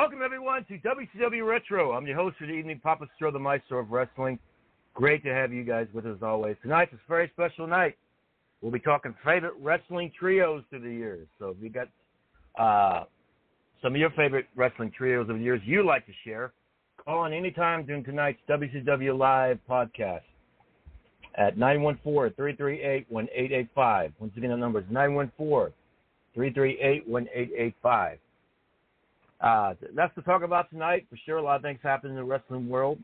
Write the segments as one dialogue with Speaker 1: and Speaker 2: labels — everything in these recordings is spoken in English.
Speaker 1: Welcome, everyone, to WCW Retro. I'm your host for the evening, Papa Stro, the Maestro of Wrestling. Great to have you guys with us always. Tonight's a very special night. We'll be talking favorite wrestling trios through the years. So if you got uh, some of your favorite wrestling trios of the years you like to share, call in anytime during tonight's WCW Live podcast at 914-338-1885. Once again, the number is 914-338-1885. Uh, that's to talk about tonight. For sure, a lot of things happen in the wrestling world.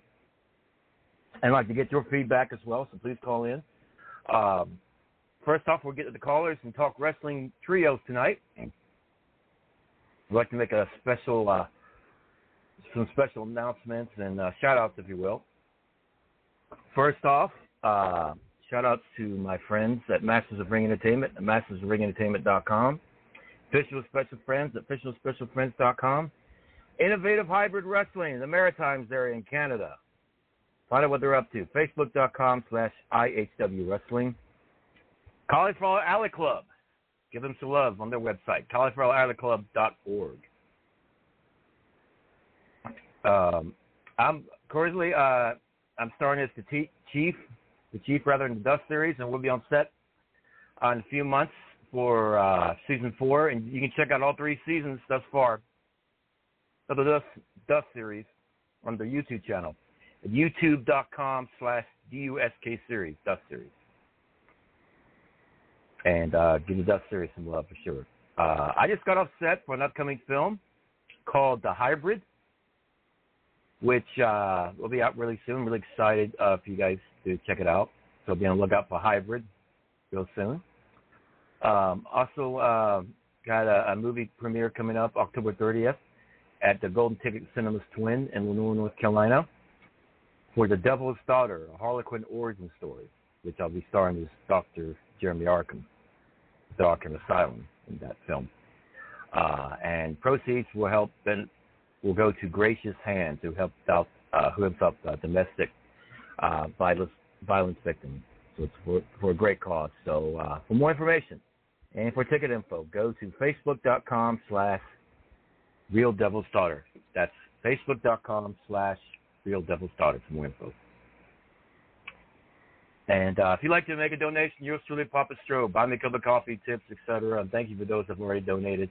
Speaker 1: And I'd like to get your feedback as well, so please call in. Um, first off, we'll get to the callers and talk wrestling trios tonight. We'd like to make a special, uh, some special announcements and uh, shout outs, if you will. First off, uh, shout outs to my friends at Masters of Ring Entertainment mastersofringentertainment.com. Official Special Friends officialspecialfriends.com. Innovative Hybrid Wrestling in the Maritimes area in Canada. Find out what they're up to. Facebook.com slash IHW Wrestling. Cauliflower Alley Club. Give them some love on their website, caulifloweralleyclub.org. Um, I'm currently uh, I'm starting as the t- chief, the chief rather in the Dust series, and we'll be on set in a few months for uh, season four, and you can check out all three seasons thus far of the Dust, Dust series on the YouTube channel at youtube.com slash DUSK series, Dust series. And uh, give the Dust series some love for sure. Uh, I just got off set for an upcoming film called The Hybrid. which uh, will be out really soon. Really excited uh, for you guys to check it out. So be on the lookout for Hybrid real soon. Um, also, uh, got a, a, movie premiere coming up October 30th at the Golden Ticket Cinemas Twin in Lenoir, North Carolina for The Devil's Daughter, a Harlequin origin story, which I'll be starring as Dr. Jeremy Arkham, the Arkham Asylum in that film. Uh, and proceeds will help then will go to Gracious Hands, who helps out uh, who helps out uh, domestic violence violence victims. So it's for, for a great cause. So uh, for more information and for ticket info, go to facebook.com slash Real Devil's Daughter. That's facebook.com slash Real Devil's Daughter for more info. And uh, if you'd like to make a donation, yours truly, Papa Stroh, buy me a cup of coffee, tips, etc. And thank you for those that have already donated.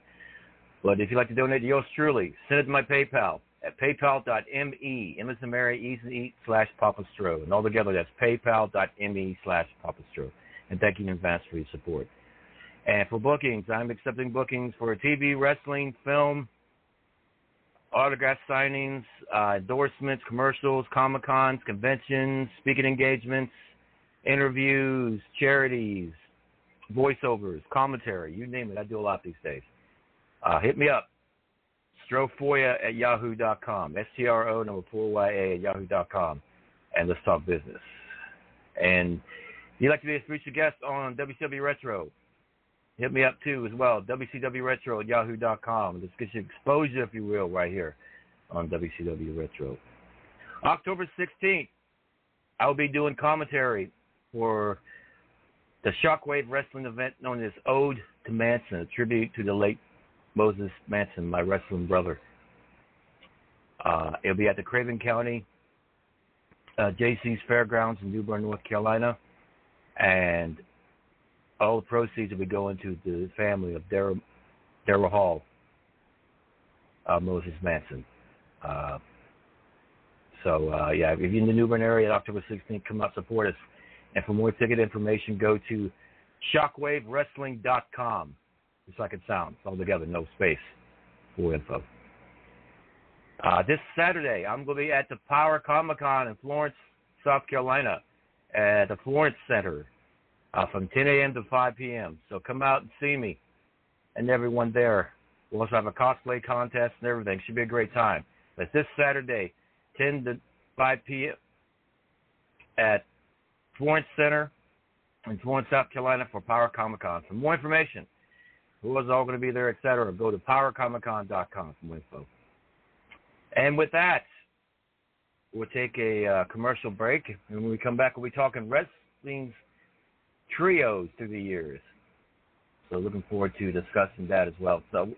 Speaker 1: But if you'd like to donate to yours truly, send it to my PayPal at paypal.me, M as Mary, E in slash Papa Stroh. And all together, that's paypal.me slash Papa Stroh. And thank you in advance for your support. And for bookings, I'm accepting bookings for TV, wrestling, film, autograph signings, uh, endorsements, commercials, Comic Cons, conventions, speaking engagements, interviews, charities, voiceovers, commentary, you name it. I do a lot these days. Uh, hit me up. Strofoya at yahoo.com. S-T-R-O number 4-Y-A at yahoo.com. And let's talk business. And if you'd like to be a featured guest on WCW Retro, hit me up too as well. WCW Retro at yahoo.com. Let's get you exposure, if you will, right here on WCW Retro. October 16th, I will be doing commentary for the Shockwave Wrestling event known as Ode to Manson, a tribute to the late Moses Manson, my wrestling brother. Uh, it'll be at the Craven County uh, JC's Fairgrounds in New Bern, North Carolina, and all the proceeds will be going to the family of Daryl Daryl Hall, uh, Moses Manson. Uh, so uh, yeah, if you're in the New Bern area, October 16th, come out support us. And for more ticket information, go to shockwavewrestling.com. Just like it sounds, all together, no space for info. Uh, this Saturday, I'm going to be at the Power Comic Con in Florence, South Carolina, at the Florence Center uh, from 10 a.m. to 5 p.m. So come out and see me and everyone there. We'll also have a cosplay contest and everything. Should be a great time. But this Saturday, 10 to 5 p.m. at Florence Center in Florence, South Carolina for Power Comic Con. For more information, who is all going to be there, etc., go to powercomiccon.com for info. And with that, we'll take a uh, commercial break. And when we come back, we'll be talking wrestling's trios through the years. So looking forward to discussing that as well. So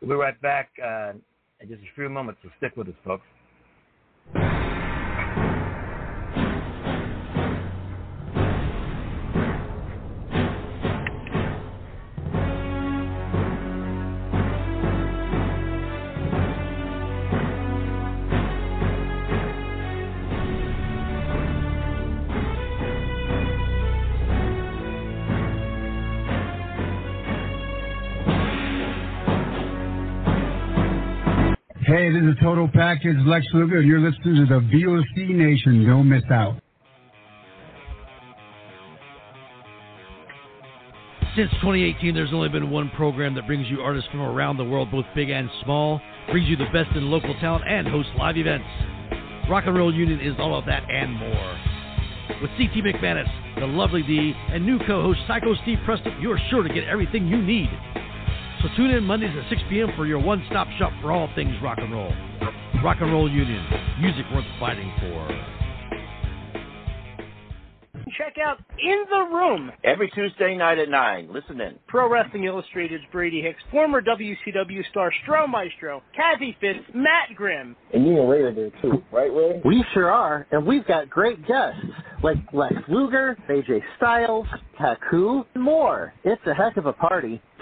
Speaker 1: we'll be right back uh, in just a few moments. So stick with us, folks.
Speaker 2: Hey, this is a Total Package Lex Luger, and you're listening to the VOC Nation. Don't miss out.
Speaker 3: Since 2018, there's only been one program that brings you artists from around the world, both big and small, brings you the best in local talent, and hosts live events. Rock and Roll Union is all of that and more. With CT McManus, the lovely D, and new co-host Psycho Steve Preston, you're sure to get everything you need. So tune in Mondays at 6 p.m. for your one-stop shop for all things rock and roll. Rock and Roll Union, music worth fighting for.
Speaker 4: Check out In the Room
Speaker 5: every Tuesday night at 9. Listen in.
Speaker 4: Pro Wrestling Illustrated's Brady Hicks, former WCW star Stro Maestro, Kathy Fitz, Matt Grimm.
Speaker 6: And you and Ray are there too, right, Ray?
Speaker 7: We sure are, and we've got great guests like Lex Luger, AJ Styles, Haku, and more. It's a heck of a party.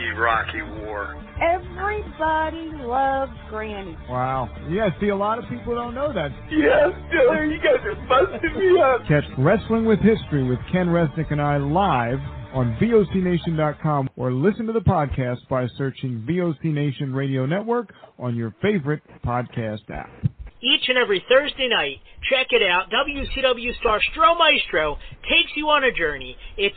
Speaker 8: Iraqi war.
Speaker 9: Everybody loves Granny.
Speaker 10: Wow. Yeah, see, a lot of people don't know that.
Speaker 11: Yes, Killer, you guys are busting me up.
Speaker 10: Catch Wrestling with History with Ken Resnick and I live on VOCNation.com or listen to the podcast by searching VOC Nation Radio Network on your favorite podcast app.
Speaker 4: Each and every Thursday night, check it out. WCW star Stro Maestro takes you on a journey. It's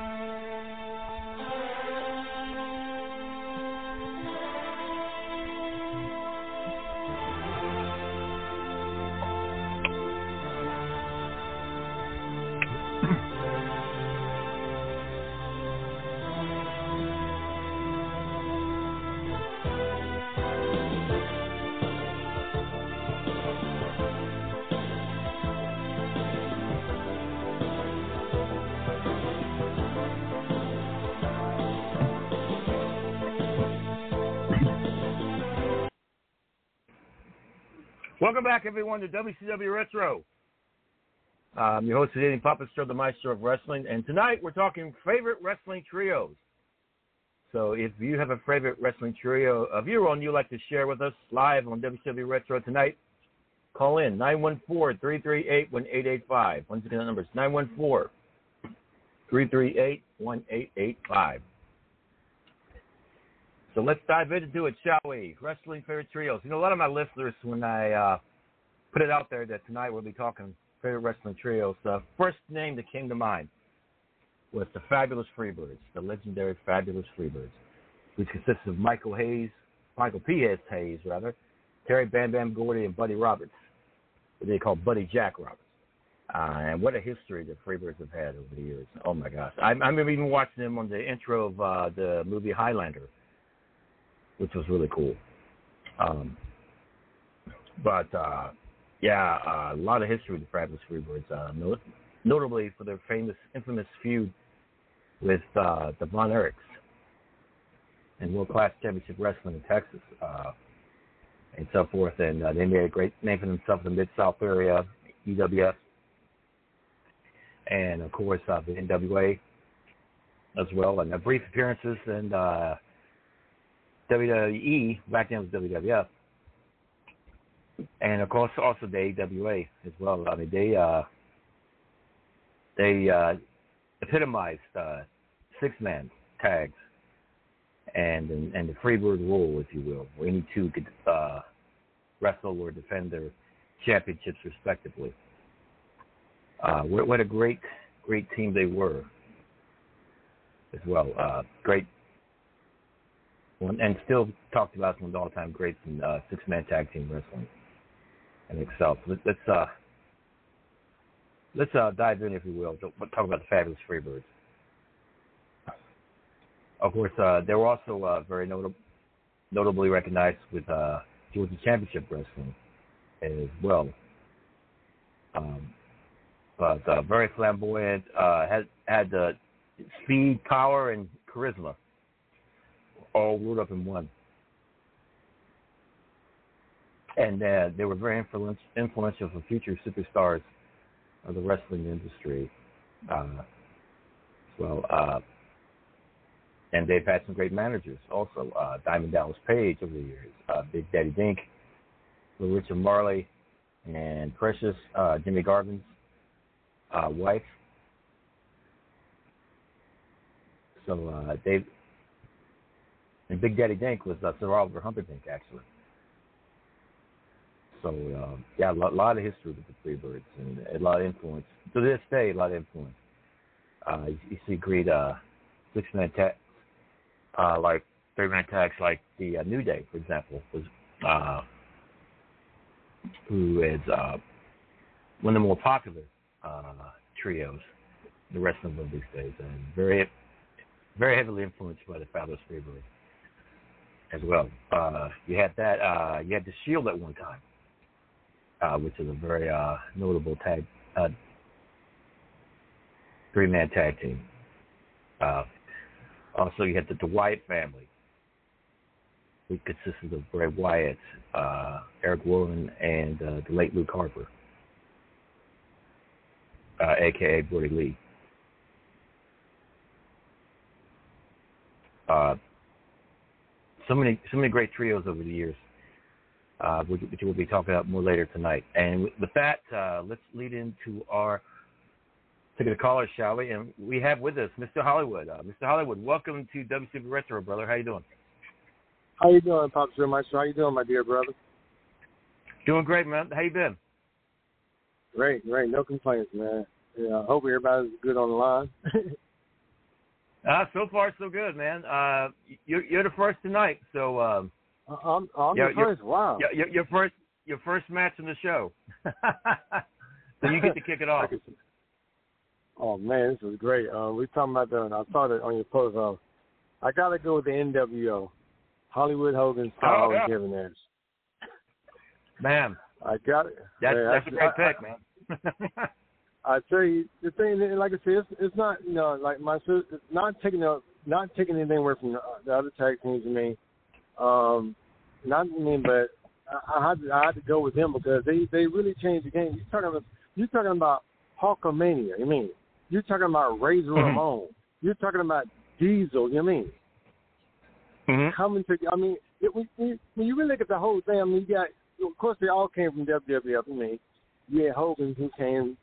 Speaker 1: Welcome back, everyone, to WCW Retro. I'm your host today, Papa Stroh, the Maestro of Wrestling, and tonight we're talking favorite wrestling trios. So if you have a favorite wrestling trio of your own you'd like to share with us live on WCW Retro tonight, call in 914-338-1885. Once again, the number is 914-338-1885. So let's dive into it, shall we? Wrestling favorite trios. You know, a lot of my listeners, when I uh, put it out there that tonight we'll be talking favorite wrestling trios, the first name that came to mind was the Fabulous Freebirds, the legendary Fabulous Freebirds, which consists of Michael Hayes, Michael P.S. Hayes, rather, Terry Bam Bam Gordy, and Buddy Roberts, what they call Buddy Jack Roberts. Uh, and what a history the Freebirds have had over the years. Oh my gosh. I, I remember even watching them on the intro of uh, the movie Highlander which was really cool. Um, but uh, yeah, uh, a lot of history with the Fabulous Freebirds, uh, not- notably for their famous, infamous feud with uh, the Von Erichs in World Class Championship Wrestling in Texas, uh, and so forth. And uh, they made a great name for themselves in the Mid South area, EWS, and of course uh, the NWA as well, and their brief appearances and. Uh, WWE, back then it was WWF, and of course also the AWA as well. I mean they uh, they uh, epitomized uh, six man tags and, and the Freebird rule, if you will, where any two could uh, wrestle or defend their championships respectively. Uh, what, what a great great team they were as well. Uh, great and still talked about as one of the all-time greats in uh, six-man tag team wrestling and itself. Let, let's uh, let's uh, dive in, if you will, to talk about the fabulous Freebirds. Of course, uh, they were also uh, very notable, notably recognized with uh, Georgia Championship Wrestling as well. Um, but uh, very flamboyant, uh, had had the speed, power, and charisma all rolled up in one. And uh, they were very influence, influential for future superstars of the wrestling industry. Uh, well, uh, and they've had some great managers also. Uh, Diamond Dallas Page over the years, uh, Big Daddy Dink, Richard Marley, and Precious uh, Jimmy Garvin's uh, wife. So uh, Dave and Big Daddy Dink was uh, Sir Oliver Humperdinck actually. So uh, yeah, a lot, lot of history with the Freebirds and a lot of influence. To this day, a lot of influence. Uh, you, you see great uh, six man tag, uh, like three man tags, like the uh, New Day, for example, was uh, who is uh, one of the more popular uh, trios the wrestling of them these days, and very, very heavily influenced by the Fabulous Freebirds as well. Uh, you had that. Uh, you had the Shield at one time, uh, which is a very uh, notable tag, uh, three-man tag team. Uh, also, you had the Wyatt family, which consisted of Bray Wyatt, uh, Eric Rowan, and uh, the late Luke Harper, uh, aka Brodie Lee. Uh, so many, so many great trios over the years, uh, which, which we'll be talking about more later tonight. And with that, uh, let's lead into our to the callers, shall we? And we have with us Mr. Hollywood. Uh, Mr. Hollywood, welcome to WCW Retro, brother. How you doing?
Speaker 12: How you doing, Pop Sir Maestro? How you doing, my dear brother?
Speaker 1: Doing great, man. How you been?
Speaker 12: Great, great. No complaints, man. Yeah, I hope everybody's good on the line.
Speaker 1: uh, so far, so good, man. Uh, you're, you're the first tonight, so. Um,
Speaker 12: I'm, I'm yeah, the first. Wow.
Speaker 1: Yeah, your, your first, your first match in the show. so you get to kick it off.
Speaker 12: Oh man, this is great. Uh, we talking about the. I saw that on your post. Uh, I gotta go with the NWO. Hollywood Hogan, Style, oh, yeah. and Kevin Nash.
Speaker 1: Man,
Speaker 12: I got it.
Speaker 1: That's,
Speaker 12: man,
Speaker 1: that's I, a great
Speaker 12: I,
Speaker 1: pick, I,
Speaker 12: man. I tell you, the thing, like I said, it's, it's not, you know, like my sister, not taking the, not taking anything away from the, the other tag teams. I mean, um, not I mean, but I, I had to, I had to go with them because they, they really changed the game. You talking about, you talking about Hulkamania. You mean, you're talking about Razor mm-hmm. Ramon. You're talking about Diesel. You mean,
Speaker 1: mm-hmm.
Speaker 12: coming to, I mean, it, when, when you really look at the whole thing, I mean, you got, of course, they all came from WWF. I mean, you had Hogan who came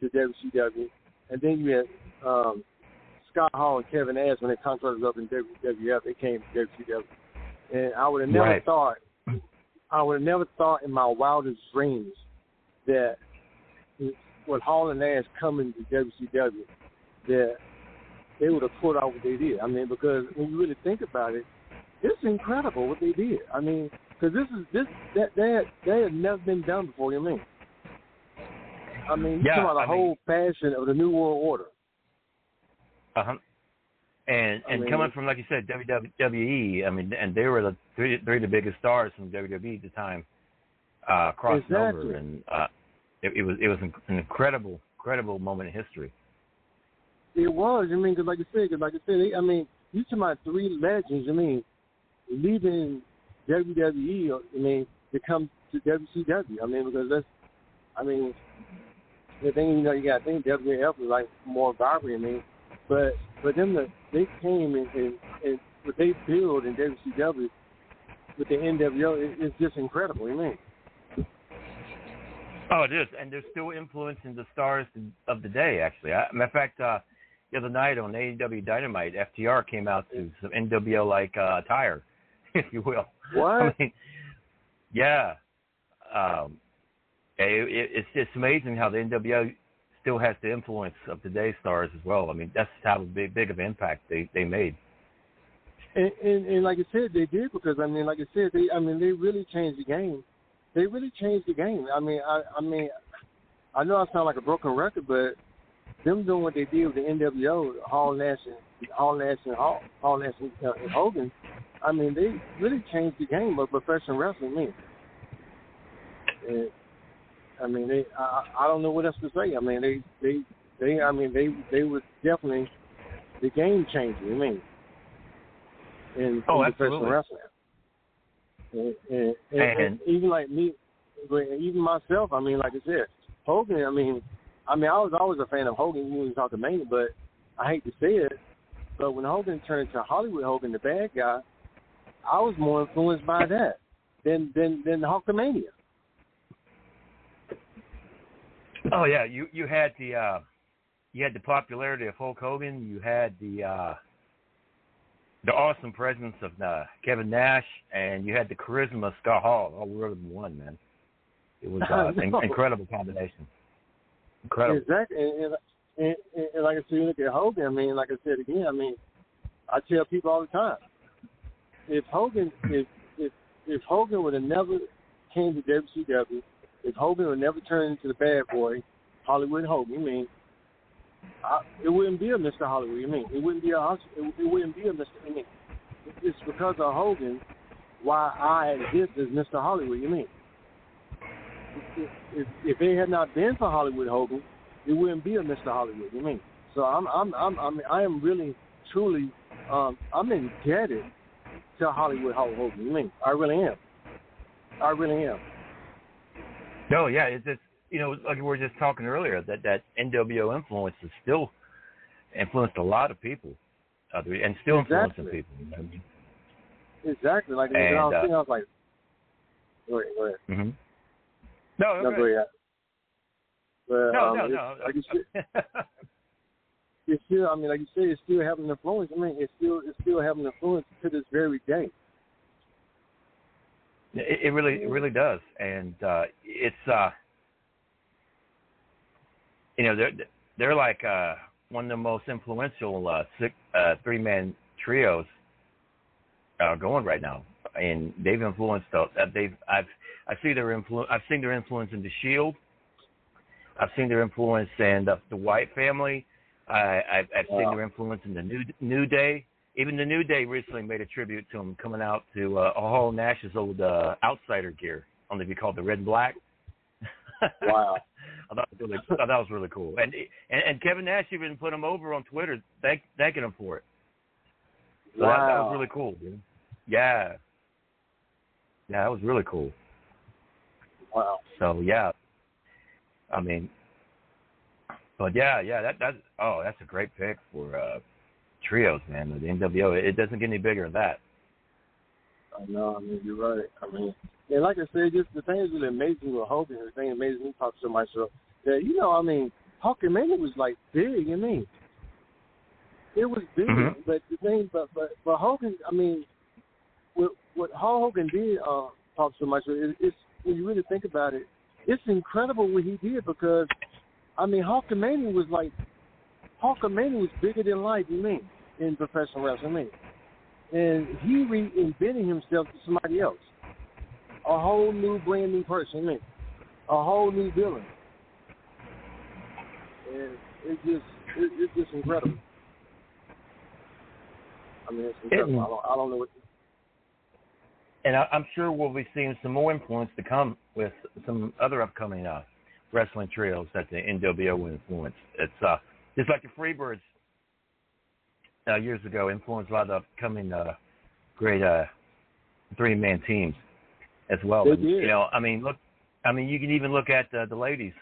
Speaker 12: to WCW, and then you had um, Scott Hall and Kevin Nash when they contracted up in WWF. They came to WCW, and I would have never
Speaker 1: right.
Speaker 12: thought, I would have never thought in my wildest dreams that with Hall and Nash coming to WCW, that they would have pulled out what they did. I mean, because when you really think about it, it's incredible what they did. I mean, because this is this that that that had never been done before. You know I mean? I mean,
Speaker 1: yeah,
Speaker 12: talking about the
Speaker 1: I
Speaker 12: whole
Speaker 1: mean,
Speaker 12: fashion of the New World Order.
Speaker 1: Uh huh. And and
Speaker 12: mean,
Speaker 1: coming from like you said WWE, I mean, and they were the three three of the biggest stars from WWE at the time, uh, crossing
Speaker 12: exactly.
Speaker 1: over, and uh, it, it was it was an incredible incredible moment in history.
Speaker 12: It was. I mean, because like you said, cause like I said, they, I mean, you talking about three legends. I mean, leaving WWE. I mean, to come to WCW. I mean, because that's. I mean, the thing you know you got to think WWF was like more vibrant. I mean, but but then the, they came and, and, and what they build in WCW with the NWO it, it's just incredible. You mean?
Speaker 1: Oh, it is, and they're still influencing the stars of the day. Actually, I, matter of fact, uh, the other night on AEW Dynamite, FTR came out to some NWO like uh, attire, if you will.
Speaker 12: What?
Speaker 1: I mean, yeah. Um, it, it, it's just amazing how the NWO still has the influence of today's stars as well. I mean, that's how big big of impact they they made.
Speaker 12: And, and and like I said, they did because I mean, like I said, they I mean they really changed the game. They really changed the game. I mean, I I mean, I know I sound like a broken record, but them doing what they did with the NWO, Hall Nash and Hall Nash and Hall, Hall Nash and, uh, and Hogan, I mean, they really changed the game of professional wrestling. Me, and, I mean, they. I, I don't know what else to say. I mean, they, they, they. I mean, they, they was definitely the game changer. I mean, in,
Speaker 1: oh,
Speaker 12: in professional wrestling. And, and, and, and, even like me, even myself. I mean, like I said, Hogan. I mean, I mean, I was always a fan of Hogan when he was talking Mania, but I hate to say it, But when Hogan turned into Hollywood Hogan, the bad guy, I was more influenced by that than than than Hulkamania.
Speaker 1: Oh yeah, you you had the uh you had the popularity of Hulk Hogan, you had the uh the awesome presence of uh, Kevin Nash, and you had the charisma of Scott Hall all rolled in one, man. It was uh, an incredible combination. Incredible.
Speaker 12: Exactly, and, and, and, and like I said, you look at Hogan. I mean, like I said again, I mean, I tell people all the time, if Hogan, if if if Hogan would have never came to WCW, if Hogan would never turned into the bad boy, Hollywood Hogan, I mean, I, it wouldn't be a Mr. Hollywood. You mean it wouldn't be a it, it wouldn't be a Mr. I mean, it's because of Hogan why I exist as Mr. Hollywood. You mean if, if if it had not been for Hollywood Hogan, it wouldn't be a Mr. Hollywood. You mean so? I'm I'm I'm I, mean, I am really truly um, I'm indebted to Hollywood Hogan. You mean I really am. I really am.
Speaker 1: No, yeah, it's just you know, like we were just talking earlier, that that NWO influence is still influenced a lot of people, uh, and still
Speaker 12: exactly.
Speaker 1: influencing people. You know I mean?
Speaker 12: Exactly. Like
Speaker 1: and,
Speaker 12: I was
Speaker 1: uh,
Speaker 12: thinking, I was like, go ahead, go ahead.
Speaker 1: Mm-hmm. No,
Speaker 12: no,
Speaker 1: okay.
Speaker 12: go ahead. But,
Speaker 1: no,
Speaker 12: um,
Speaker 1: no, no.
Speaker 12: Like you said, it's still. I mean, like you say, it's still having an influence. I mean, it's still it's still having an influence to this very day.
Speaker 1: It, it really, it really does, and uh it's uh you know they're they're like uh one of the most influential uh, six, uh three man trios uh going right now. And they've influenced uh, they've I've I see their influence I've seen their influence in the Shield. I've seen their influence in the, the Wyatt family. I I've, I've seen
Speaker 12: Wow.
Speaker 1: their influence in the New New Day even the New Day recently made a tribute to him coming out to uh, Hall Nash's old uh, outsider gear only to be called the red and black
Speaker 12: Wow.
Speaker 1: I thought it was really, I thought that was really cool. And, and and Kevin Nash even put him over on Twitter, thank, thanking him for it. So that, that was really cool, dude. Yeah. Yeah, that was really cool.
Speaker 12: Wow.
Speaker 1: So yeah, I mean, but yeah, yeah, that that oh, that's a great pick for uh trios, man. The NWO, it doesn't get any bigger than that.
Speaker 12: I know. I mean, you're right. I mean, and like I said, just the thing is really amazing with Hogan. The thing that amazes me talk so much so that you know, I mean, Hulkamania was like big. I mean, it was big.
Speaker 1: Mhm.
Speaker 12: But the thing, but but but Hogan, I mean, what what Hulk Hogan did uh, talk so much. It, it's when you really think about it, it's incredible what he did because, I mean, Hulkamania was like Hulkamania was bigger than life. You mean in professional wrestling? And he reinvented himself to somebody else, a whole new, brand new person. I mean, a whole new villain, and it's just it, it's just incredible. I mean, it's incredible. I don't, I don't know what.
Speaker 1: And I, I'm sure we'll be seeing some more influence to come with some other upcoming uh, wrestling trios that the NWO will influence. It's uh, just like the Freebirds uh, years ago influenced a lot of the upcoming uh, great uh, three-man teams as well.
Speaker 12: They
Speaker 1: And,
Speaker 12: did.
Speaker 1: You know, I mean, look, I mean, you can even look at uh, the ladies.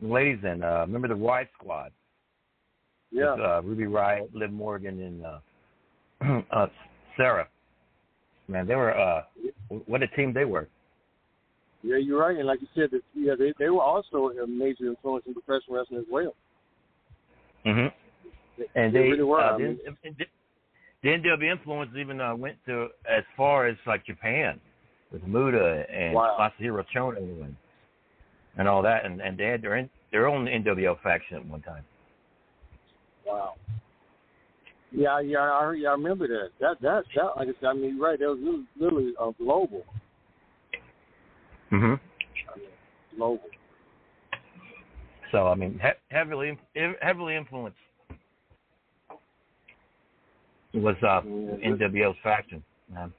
Speaker 1: The ladies in uh, remember the Riott Squad?
Speaker 12: Yeah,
Speaker 1: With, uh, Ruby Riott, Liv Morgan, and uh, uh, Sarah. Man, they were uh, what a team they were.
Speaker 12: yeah, you're right. And like you said, that yeah, they they were also a major influence in professional wrestling as well.
Speaker 1: hmm And
Speaker 12: They
Speaker 1: they,
Speaker 12: really were.
Speaker 1: uh,
Speaker 12: I
Speaker 1: the,
Speaker 12: mean-
Speaker 1: the, NW influence even uh, went to as far as like Japan with Muto and
Speaker 12: Wow.
Speaker 1: Masahiro Chono and and all that, and and they had their in, their own NWO faction at one time.
Speaker 12: Wow. Yeah, yeah, I, yeah, I remember that. That, that, that. Like I said, I mean, right. That was really, literally uh, global.
Speaker 1: hmm
Speaker 12: I mean, global.
Speaker 1: So I mean, he- heavily heavily influenced was uh,
Speaker 12: Yeah.
Speaker 1: NWO's faction. Man.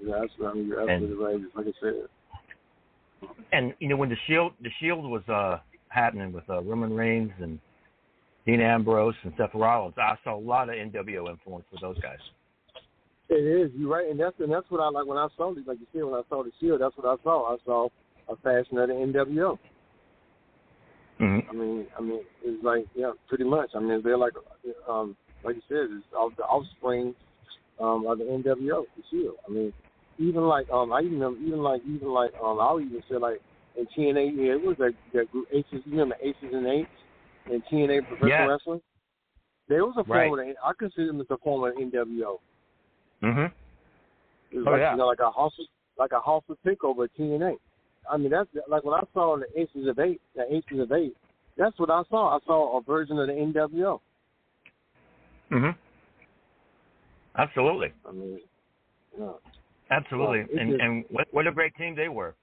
Speaker 12: Yeah, that's right. You're absolutely right. Like I said.
Speaker 1: and you know when the shield the shield was uh happening with uh, Roman Reigns and Dean Ambrose and Seth Rollins, I saw a lot of NWO influence with those guys.
Speaker 12: It is. You're right, and that's and that's what I like when I saw this. Like you said, when I saw the shield, that's what I saw. I saw a fashion of the NWO.
Speaker 1: Mm-hmm.
Speaker 11: I mean, I mean, it's like yeah, pretty much. I mean, they're like, um, like you said, it's of the offspring um, of the NWO, the Shield. I mean, even like um, I even remember, even like even like um, I'll even say like in TNA, yeah, it was that that group Aces. You remember Aces and Eights in TNA professional
Speaker 1: Yeah.
Speaker 11: wrestling? There was a
Speaker 1: Right.
Speaker 11: form of the, I consider them as a form of the NWO.
Speaker 1: Mm-hmm.
Speaker 11: It was
Speaker 1: Oh,
Speaker 11: like
Speaker 1: yeah.
Speaker 11: you know, like a hostile, like a hostile takeover at TNA. I mean, that's like when I saw the Aces of Eight, the Aces of Eight. That's what I saw. I saw a version of the NWO.
Speaker 1: Mm-hmm. Absolutely.
Speaker 11: I mean, yeah.
Speaker 1: Absolutely.
Speaker 11: Well,
Speaker 1: and
Speaker 11: just-
Speaker 1: and what, what a great team they were.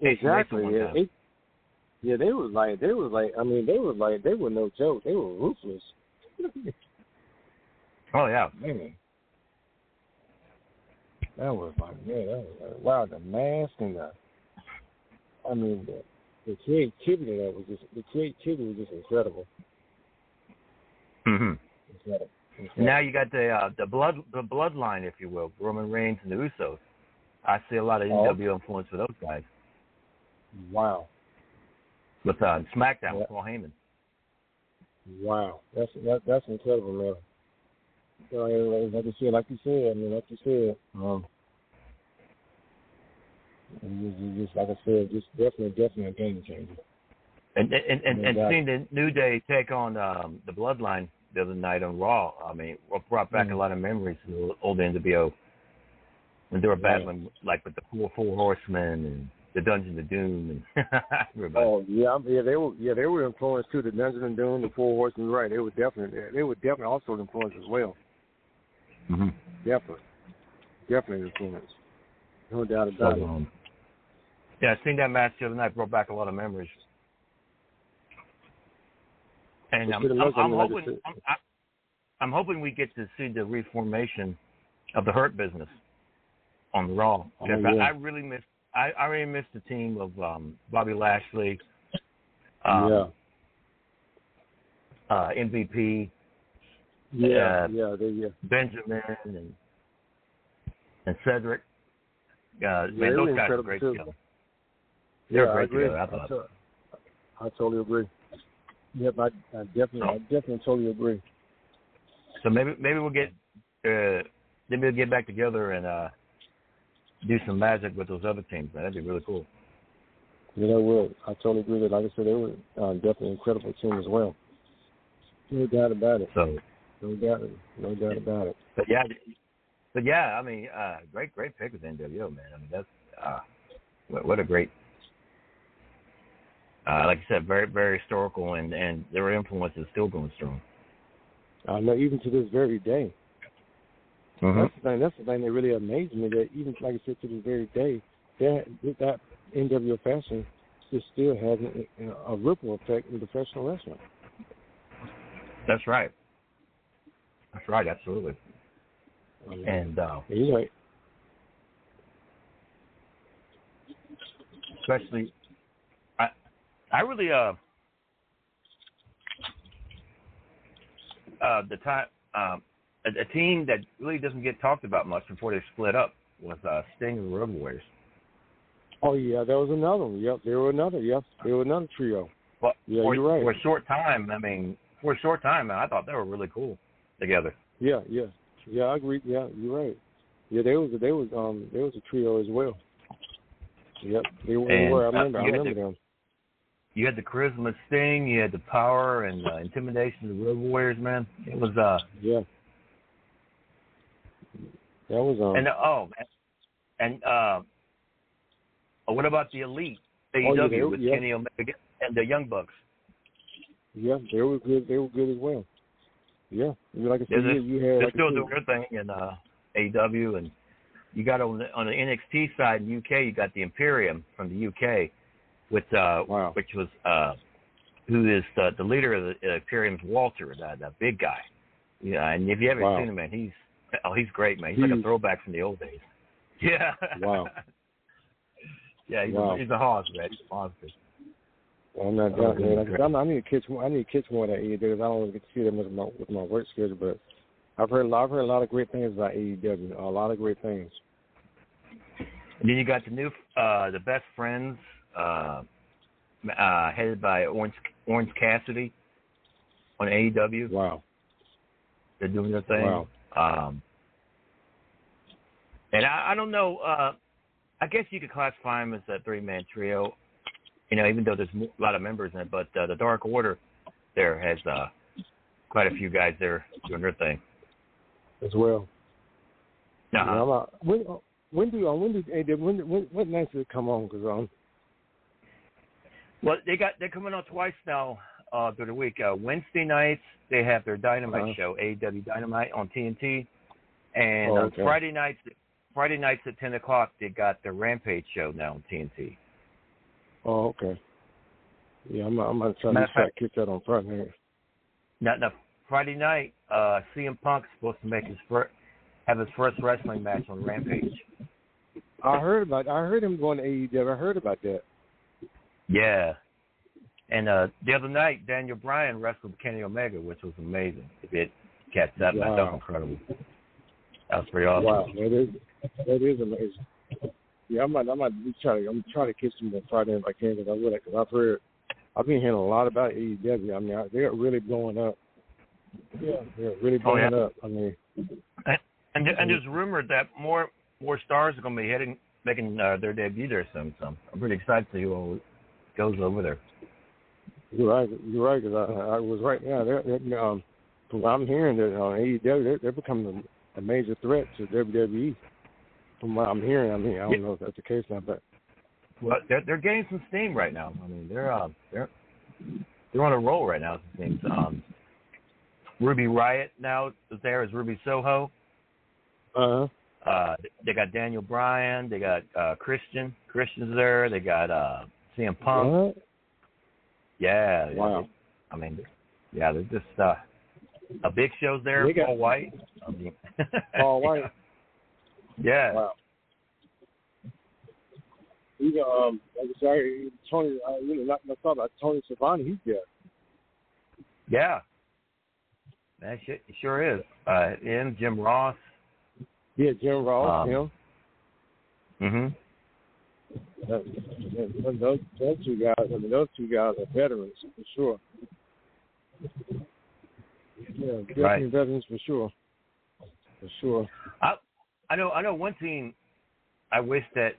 Speaker 1: Ace and Ace at
Speaker 11: Exactly. Yeah. They, yeah, they was like they was like I mean they was like they were no joke. They were ruthless.
Speaker 1: Oh yeah.
Speaker 11: Man. That was like yeah, that was like wow, the mask and the I mean the the creativity that was just the creativity was just incredible.
Speaker 1: Mm-hmm. Now you got the uh, the blood the bloodline, if you will, Roman Reigns and the Usos. I see a lot of
Speaker 11: Oh.
Speaker 1: NWO influence with those guys.
Speaker 11: Wow.
Speaker 1: With uh, SmackDown
Speaker 11: Yeah.
Speaker 1: with Paul Heyman.
Speaker 11: Wow. That's that, that's incredible, man. So, like like you said, like you said, I mean, like you said, um, was just like I said, just definitely, definitely a game changer.
Speaker 1: And and and, and
Speaker 11: doubt.
Speaker 1: seeing the New Day take on um, the Bloodline the other night on Raw, I mean, what brought back
Speaker 11: Mhm.
Speaker 1: a lot of memories of the old NWO when they were
Speaker 11: Right.
Speaker 1: battling like with the four four horsemen and the Dungeon of Doom and everybody.
Speaker 11: Oh yeah, yeah, they were yeah they were influenced too. The Dungeon and Doom, the Four Horsemen, right? They were definitely they were definitely also influenced as well.
Speaker 1: Mm-hmm.
Speaker 11: Definitely, definitely influenced. No doubt about it.
Speaker 1: um, yeah, I seen that match the other night. Brought back a lot of memories. And I'm, I'm, I'm
Speaker 11: mean, like I
Speaker 1: hoping I'm, I'm hoping we get to see the reformation of the Hurt Business on the Raw.
Speaker 11: Oh, yeah.
Speaker 1: I, I really miss I, I really miss the team of um, Bobby Lashley, um,
Speaker 11: yeah,
Speaker 1: uh, MVP,
Speaker 11: yeah,
Speaker 1: uh,
Speaker 11: yeah, they, yeah.
Speaker 1: Benjamin, and and Cedric. Uh,
Speaker 11: Yeah,
Speaker 1: man,
Speaker 11: they
Speaker 1: those guys are great
Speaker 11: too.
Speaker 1: together. They're
Speaker 11: yeah,
Speaker 1: great
Speaker 11: I agree.
Speaker 1: together. I
Speaker 11: I,
Speaker 1: thought.
Speaker 11: I totally agree. Yep, I, I definitely, I definitely totally agree.
Speaker 1: So maybe maybe we'll get uh, maybe we'll get back together and uh, do some magic with those other teams. Man, that'd be really cool.
Speaker 11: You know what? I totally agree that, like I said, they were uh, definitely an incredible team as well. No doubt about it.
Speaker 1: So,
Speaker 11: No doubt, no doubt about it.
Speaker 1: but yeah, but yeah, I mean, uh, great great pick with NWO, man. I mean, that's uh, what, what a great. Uh, like I said, very very historical, and and their influence is still going strong.
Speaker 11: I know even to this very day.
Speaker 1: Mm-hmm.
Speaker 11: That's the thing. That's the thing that really amazed me. That even like I said, to this very day, that that NWO fashion is still has a, a ripple effect in professional wrestling.
Speaker 1: That's right. That's right, absolutely.
Speaker 11: Um,
Speaker 1: And uh,
Speaker 11: you know,
Speaker 1: especially I really uh uh the time um a, a team that really doesn't get talked about much before they split up was uh Sting and the Road Warriors.
Speaker 11: oh yeah, there was another one. Yep, there were another. Yep, there were another trio.
Speaker 1: But
Speaker 11: Yeah,
Speaker 1: for,
Speaker 11: you're right.
Speaker 1: for a short time, I mean, for a short time, I thought they were really cool together.
Speaker 11: Yeah, yeah, yeah. I agree. Yeah, you're right. Yeah, there was a, there was um there was a trio as well. Yep, they were. they
Speaker 1: And,
Speaker 11: were. I
Speaker 1: uh,
Speaker 11: remember. I remember
Speaker 1: the-
Speaker 11: them.
Speaker 1: You had the charisma Sting, you had the power and uh, intimidation of the Road Warriors, man. It was uh
Speaker 11: Yeah. That was um.
Speaker 1: and oh man, and uh, what about the Elite AEW
Speaker 11: Oh, yeah,
Speaker 1: with
Speaker 11: yeah.
Speaker 1: Kenny Omega and the Young Bucks?
Speaker 11: Yeah, they were good. They were good as well. Yeah, you like I said, you, you had
Speaker 1: they're
Speaker 11: like
Speaker 1: still doing their thing in uh, AEW, and you got on the, on the NXT side in UK, you got the Imperium from the UK, with uh, which was uh, who is the, the leader of the uh, Imperium's Walter, that that big guy. Yeah, and if you haven't
Speaker 11: Wow.
Speaker 1: seen him, man, he's oh, he's great, man. He's, like a throwback from the old days. Yeah.
Speaker 11: Wow.
Speaker 1: yeah, he's,
Speaker 11: Wow.
Speaker 1: a, he's a man. He's a monster.
Speaker 11: I'm not
Speaker 1: Oh,
Speaker 11: down there.
Speaker 1: goodness
Speaker 11: Like, I'm, I need to catch more. I need to catch more of that AEW. I don't get to see them with my with my work schedule, but I've heard a lot. I've heard a lot of great things about AEW. A lot of great things.
Speaker 1: And then you got the new, uh, the best friends, uh, uh, headed by Orange Orange Cassidy on AEW.
Speaker 11: Wow.
Speaker 1: They're doing their thing.
Speaker 11: Wow.
Speaker 1: Um, and I, I don't know. Uh, I guess you could classify them as a three-man trio. You know, even though there's a lot of members in it, but uh, the Dark Order there has uh, quite a few guys there doing their thing.
Speaker 11: as well.
Speaker 1: Uh-huh.
Speaker 11: Yeah, I'm out. when when do uh, when hey, when when what nights does it come on? Because um
Speaker 1: Well, they got they're coming on twice now uh, through the week. Uh, Wednesday nights they have their Dynamite
Speaker 11: Uh-huh.
Speaker 1: show, AEW Dynamite on TNT, and
Speaker 11: Oh,
Speaker 1: on. Friday nights Friday nights at ten o'clock they got their Rampage show now on TNT.
Speaker 11: oh okay. Yeah, I'm I'm gonna try to
Speaker 1: fact-
Speaker 11: kick that on Friday.
Speaker 1: Now, now Friday night, uh, CM Punk's supposed to make his first have his first wrestling match on Rampage.
Speaker 11: I heard about I heard him going to AEW. I heard about that.
Speaker 1: Yeah. And uh the other night, Daniel Bryan wrestled Kenny Omega, which was amazing. If it catch that match, that incredible. That was pretty awesome.
Speaker 11: Wow, that is that is amazing. Yeah, I might I might be trying to I'm trying to catch him on Friday if I can because I would because I've heard I've been hearing a lot about AEW. I mean I, they're really blowing up. Yeah, they're really
Speaker 1: Oh,
Speaker 11: blowing
Speaker 1: yeah.
Speaker 11: up. I mean
Speaker 1: And and, and there's rumored that more more stars are going to be heading making uh, their debut there soon. So I'm pretty excited to see who all goes over there.
Speaker 11: You're right. You're right. Cause I, I was right. Yeah, they're, they're, um, from what I'm hearing, that on AEW, they're, they're becoming a, a major threat to WWE. From what I'm hearing, I mean, I don't
Speaker 1: Yeah.
Speaker 11: know if that's the case now, but
Speaker 1: Well, they're they're getting some steam right now. I mean, they're uh, they're they're on a roll right now. It seems. Um, Ruby Riott now is there as Ruby Soho.
Speaker 11: Uh-huh.
Speaker 1: Uh, they got Daniel Bryan. They got uh, Christian. Christian's there. They got uh, CM Punk.
Speaker 11: what?
Speaker 1: Yeah.
Speaker 11: Wow.
Speaker 1: I mean, yeah, they're just uh, a big show's there.
Speaker 11: Got-
Speaker 1: Paul White.
Speaker 11: Paul White.
Speaker 1: Yeah.
Speaker 11: Wow. Even um, like I said, Tony, I really not I thought about Tony Schiavone. He's there.
Speaker 1: Yeah. That shit sure is. Uh, him, Jim Ross.
Speaker 11: Yeah, Jim Ross.
Speaker 1: Um,
Speaker 11: him.
Speaker 1: Mhm.
Speaker 11: Those, those two guys. I mean, those two guys are veterans for sure. Yeah, definitely
Speaker 1: Right.
Speaker 11: veterans for sure. For sure.
Speaker 1: I I know I know one team. I wish that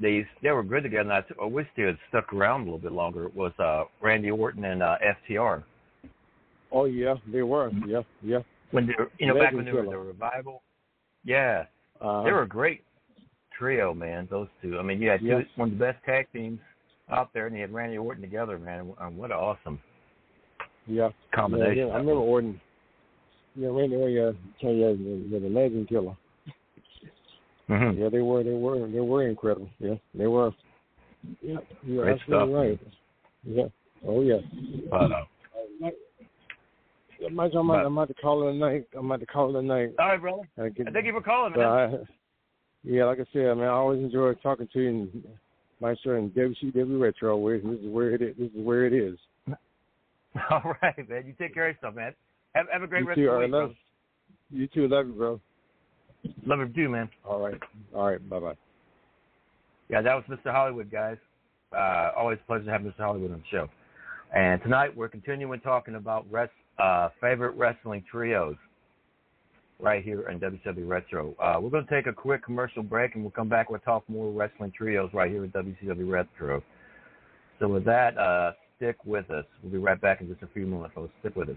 Speaker 1: they they were good together. And I, I wish they had stuck around a little bit longer. It was uh, Randy Orton and uh, FTR
Speaker 11: Oh yeah, they were. Yeah, yeah.
Speaker 1: when they were, you know back when they were the revival. Yeah,
Speaker 11: Uh,
Speaker 1: they were great trio, man. Those two. I mean, you had two,
Speaker 11: Yes.
Speaker 1: one of the best tag teams out there, and you had Randy Orton together, man. And what an awesome
Speaker 11: yeah.
Speaker 1: combination.
Speaker 11: Yeah, yeah. I remember. Orton. Yeah, Randy Orton. Yeah, you, yeah, the legend killer.
Speaker 1: Mm-hmm.
Speaker 11: Yeah, they were. They were. They were incredible. Yeah, they were. Yeah, you're
Speaker 1: Great
Speaker 11: absolutely
Speaker 1: stuff.
Speaker 11: right. Yeah. Oh yeah.
Speaker 1: But, uh,
Speaker 11: Mike, I'm, about, I'm about to call it a night. I'm about to call it a night.
Speaker 1: all right, brother.
Speaker 11: Get-
Speaker 1: Thank you for calling, man.
Speaker 11: I, yeah, like I said, man, I always enjoy talking to you and my show WCW Retro. Where this is where it is. This is where it is.
Speaker 1: All right, man. You take care of yourself, man. Have, have a great
Speaker 11: you
Speaker 1: rest
Speaker 11: too.
Speaker 1: of the week,
Speaker 11: love.
Speaker 1: bro.
Speaker 11: You too. Love you, bro.
Speaker 1: Love you too, man.
Speaker 11: All right. All right. Bye bye.
Speaker 1: Yeah, that was Mr. Hollywood, guys. Uh, always a pleasure to have Mr. Hollywood on the show. And tonight we're continuing talking about res- uh, favorite wrestling trios right here in WCW Retro. Uh, we're going to take a quick commercial break and we'll come back. We'll talk more wrestling trios right here at WCW Retro. So with that, uh, stick with us. We'll be right back in just a few moments, folks. Stick with us.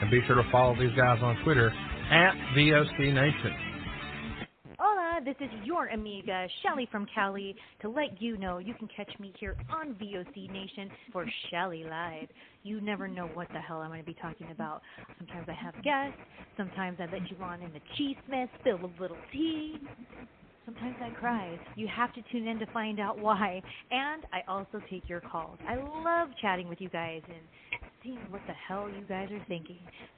Speaker 13: And be sure to follow these guys on Twitter at VOC Nation.
Speaker 14: Hola, this is your amiga, Shelly from Cali, to let you know you can catch me here on VOC Nation for Shelly Live. You never know what the hell I'm going to be talking about. Sometimes I have guests, sometimes I let you on in the cheese mess, spill a little tea. Sometimes I cry. You have to tune in to find out why. And I also take your calls. I love chatting with you guys and what the hell you guys are thinking.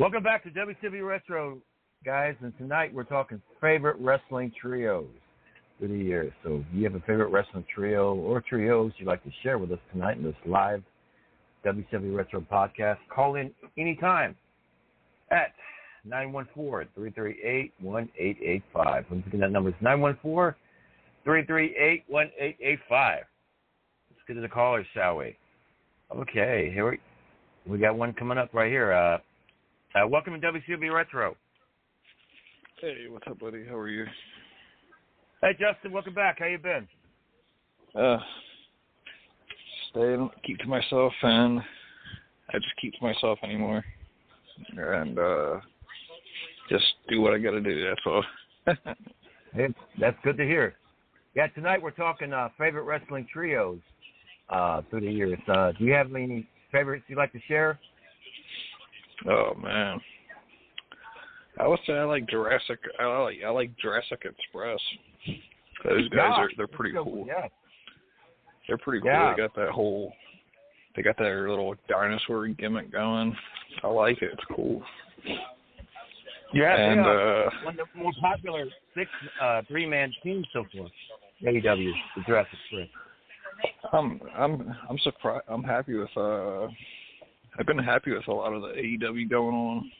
Speaker 1: Welcome back to WCW Retro, guys. And tonight we're talking favorite wrestling trios through the years. So if you have a favorite wrestling trio or trios you'd like to share with us tonight in this live WCW Retro podcast, call in anytime at 914-338-1885. Once again, that number is 914-338-1885. Let's get to the callers, shall we? Okay, here we we got one coming up right here. Uh, uh, welcome to WCW Retro.
Speaker 15: Hey, what's up, buddy? How are you?
Speaker 1: Hey, Justin, welcome back. How you been?
Speaker 15: Uh, staying, keep to myself, and I just keep to myself anymore, and uh, just do what I got to do. That's all.
Speaker 1: hey, that's good to hear. Yeah, tonight we're talking uh, favorite wrestling trios uh, through the years. Uh, do you have any favorites you'd like to share?
Speaker 15: Oh man, I would say I like Jurassic. I like I like Jurassic Express. Those guys
Speaker 1: Yeah,
Speaker 15: are they're pretty
Speaker 1: so-
Speaker 15: cool.
Speaker 1: Yeah.
Speaker 15: They're pretty cool.
Speaker 1: Yeah.
Speaker 15: They got that whole they got their little dinosaur gimmick going. I like it. It's cool.
Speaker 1: Yeah,
Speaker 15: and
Speaker 1: are
Speaker 15: uh
Speaker 1: one of the most popular six uh, three man teams so far. AEW, the Jurassic Express.
Speaker 15: I'm I'm I'm surprised. I'm happy with. uh I've been happy with a lot of the AEW going on.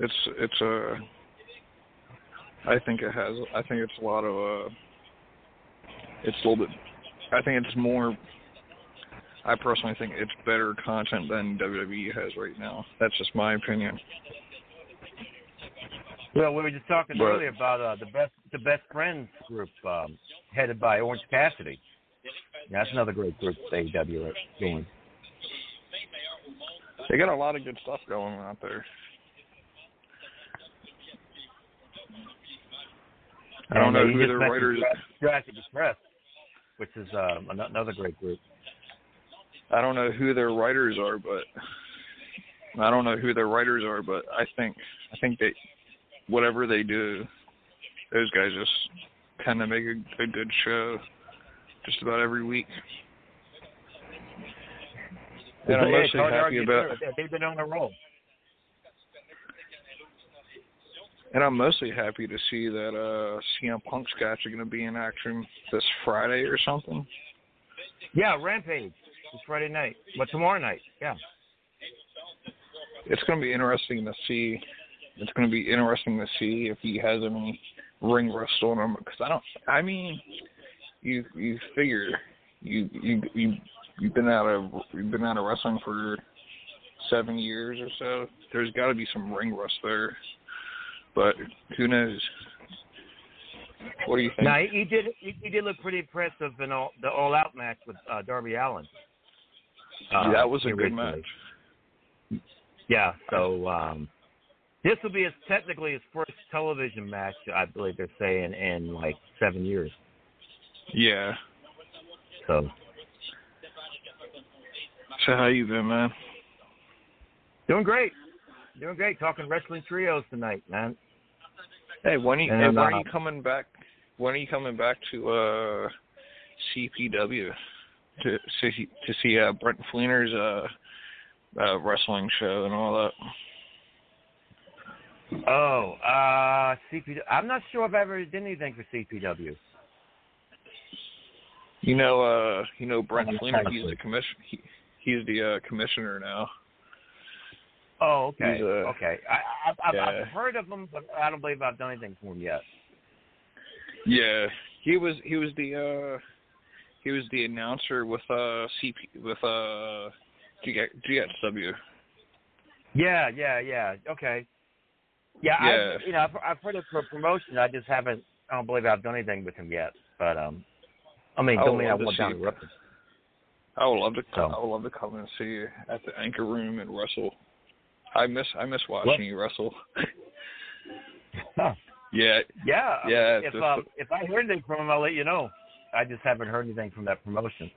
Speaker 15: It's it's uh I think it has. I think it's a lot of. uh It's a little bit. I think it's more. I personally think it's better content than WWE has right now. That's just my opinion.
Speaker 1: Well, we were just talking
Speaker 15: But-
Speaker 1: earlier about uh, the best the best friends group um, headed by Orange Cassidy. That's another great group AEW are doing.
Speaker 15: They got a lot of good stuff going out there. I don't
Speaker 1: And,
Speaker 15: know
Speaker 1: uh,
Speaker 15: who their writers.
Speaker 1: Jurassic Express, which is um, another great group.
Speaker 15: I don't know who their writers are, but I don't know who their writers are, but I think I think they whatever they do, those guys just kind of make a, a good show just about every week. And I'm mostly
Speaker 1: hard
Speaker 15: happy about.
Speaker 1: They've been on a roll.
Speaker 15: and I'm mostly happy to see that uh CM Punk's guys are going to be in action this Friday or something.
Speaker 1: Yeah, Rampage. It's Friday night, but tomorrow night. Yeah.
Speaker 15: it's going to be interesting to see. It's going to be interesting to see if he has any ring rust on him because I don't. I mean, you you figure you you you you've been out of you've been out of wrestling for seven years or so. There's got to be some ring rust there, but who knows? What do you think?
Speaker 1: Now he, he did he, he did look pretty impressive in all, the All Out match with uh, Darby Allin. Uh,
Speaker 15: that was a good match.
Speaker 1: Yeah, so um this will be his technically his first television match, I believe they're saying, in like seven years.
Speaker 15: Yeah.
Speaker 1: So
Speaker 15: So how you been, man?
Speaker 1: doing great. Doing great. Talking wrestling trios tonight, man.
Speaker 15: Hey, when are you,
Speaker 1: And,
Speaker 15: hey, when are
Speaker 1: uh,
Speaker 15: you coming back? When are you coming back to uh CPW to see to see uh, Brent Fleener's uh, uh wrestling show and all that?
Speaker 1: Oh, uh CPW I'm not sure if I ever did anything for CPW.
Speaker 15: You know, uh, you know Brent Fleener. He's the commission. He, he's the uh, commissioner now.
Speaker 1: Oh, okay.
Speaker 15: He's, uh,
Speaker 1: okay. I, I, I've,
Speaker 15: yeah.
Speaker 1: I've heard of him, but I don't believe I've done anything for him yet.
Speaker 15: Yeah, he was he was the uh he was the announcer with uh CP with uh G- GXW.
Speaker 1: Yeah, yeah, yeah. Okay. Yeah,
Speaker 15: Yeah.
Speaker 1: I, you know, I've, I've heard for promotion. I just haven't. I don't believe I've done anything with him yet. But um, I mean,
Speaker 15: I
Speaker 1: don't mean I
Speaker 15: love to
Speaker 1: down the.
Speaker 15: I would love to
Speaker 1: So.
Speaker 15: I would love to come and see you at the Anchor Room and wrestle. I miss I miss watching
Speaker 1: What?
Speaker 15: you wrestle.
Speaker 1: Huh.
Speaker 15: yeah,
Speaker 1: Yeah.
Speaker 15: Yeah,
Speaker 1: If um, if I hear anything from him, I'll let you know. I just haven't heard anything from that promotion.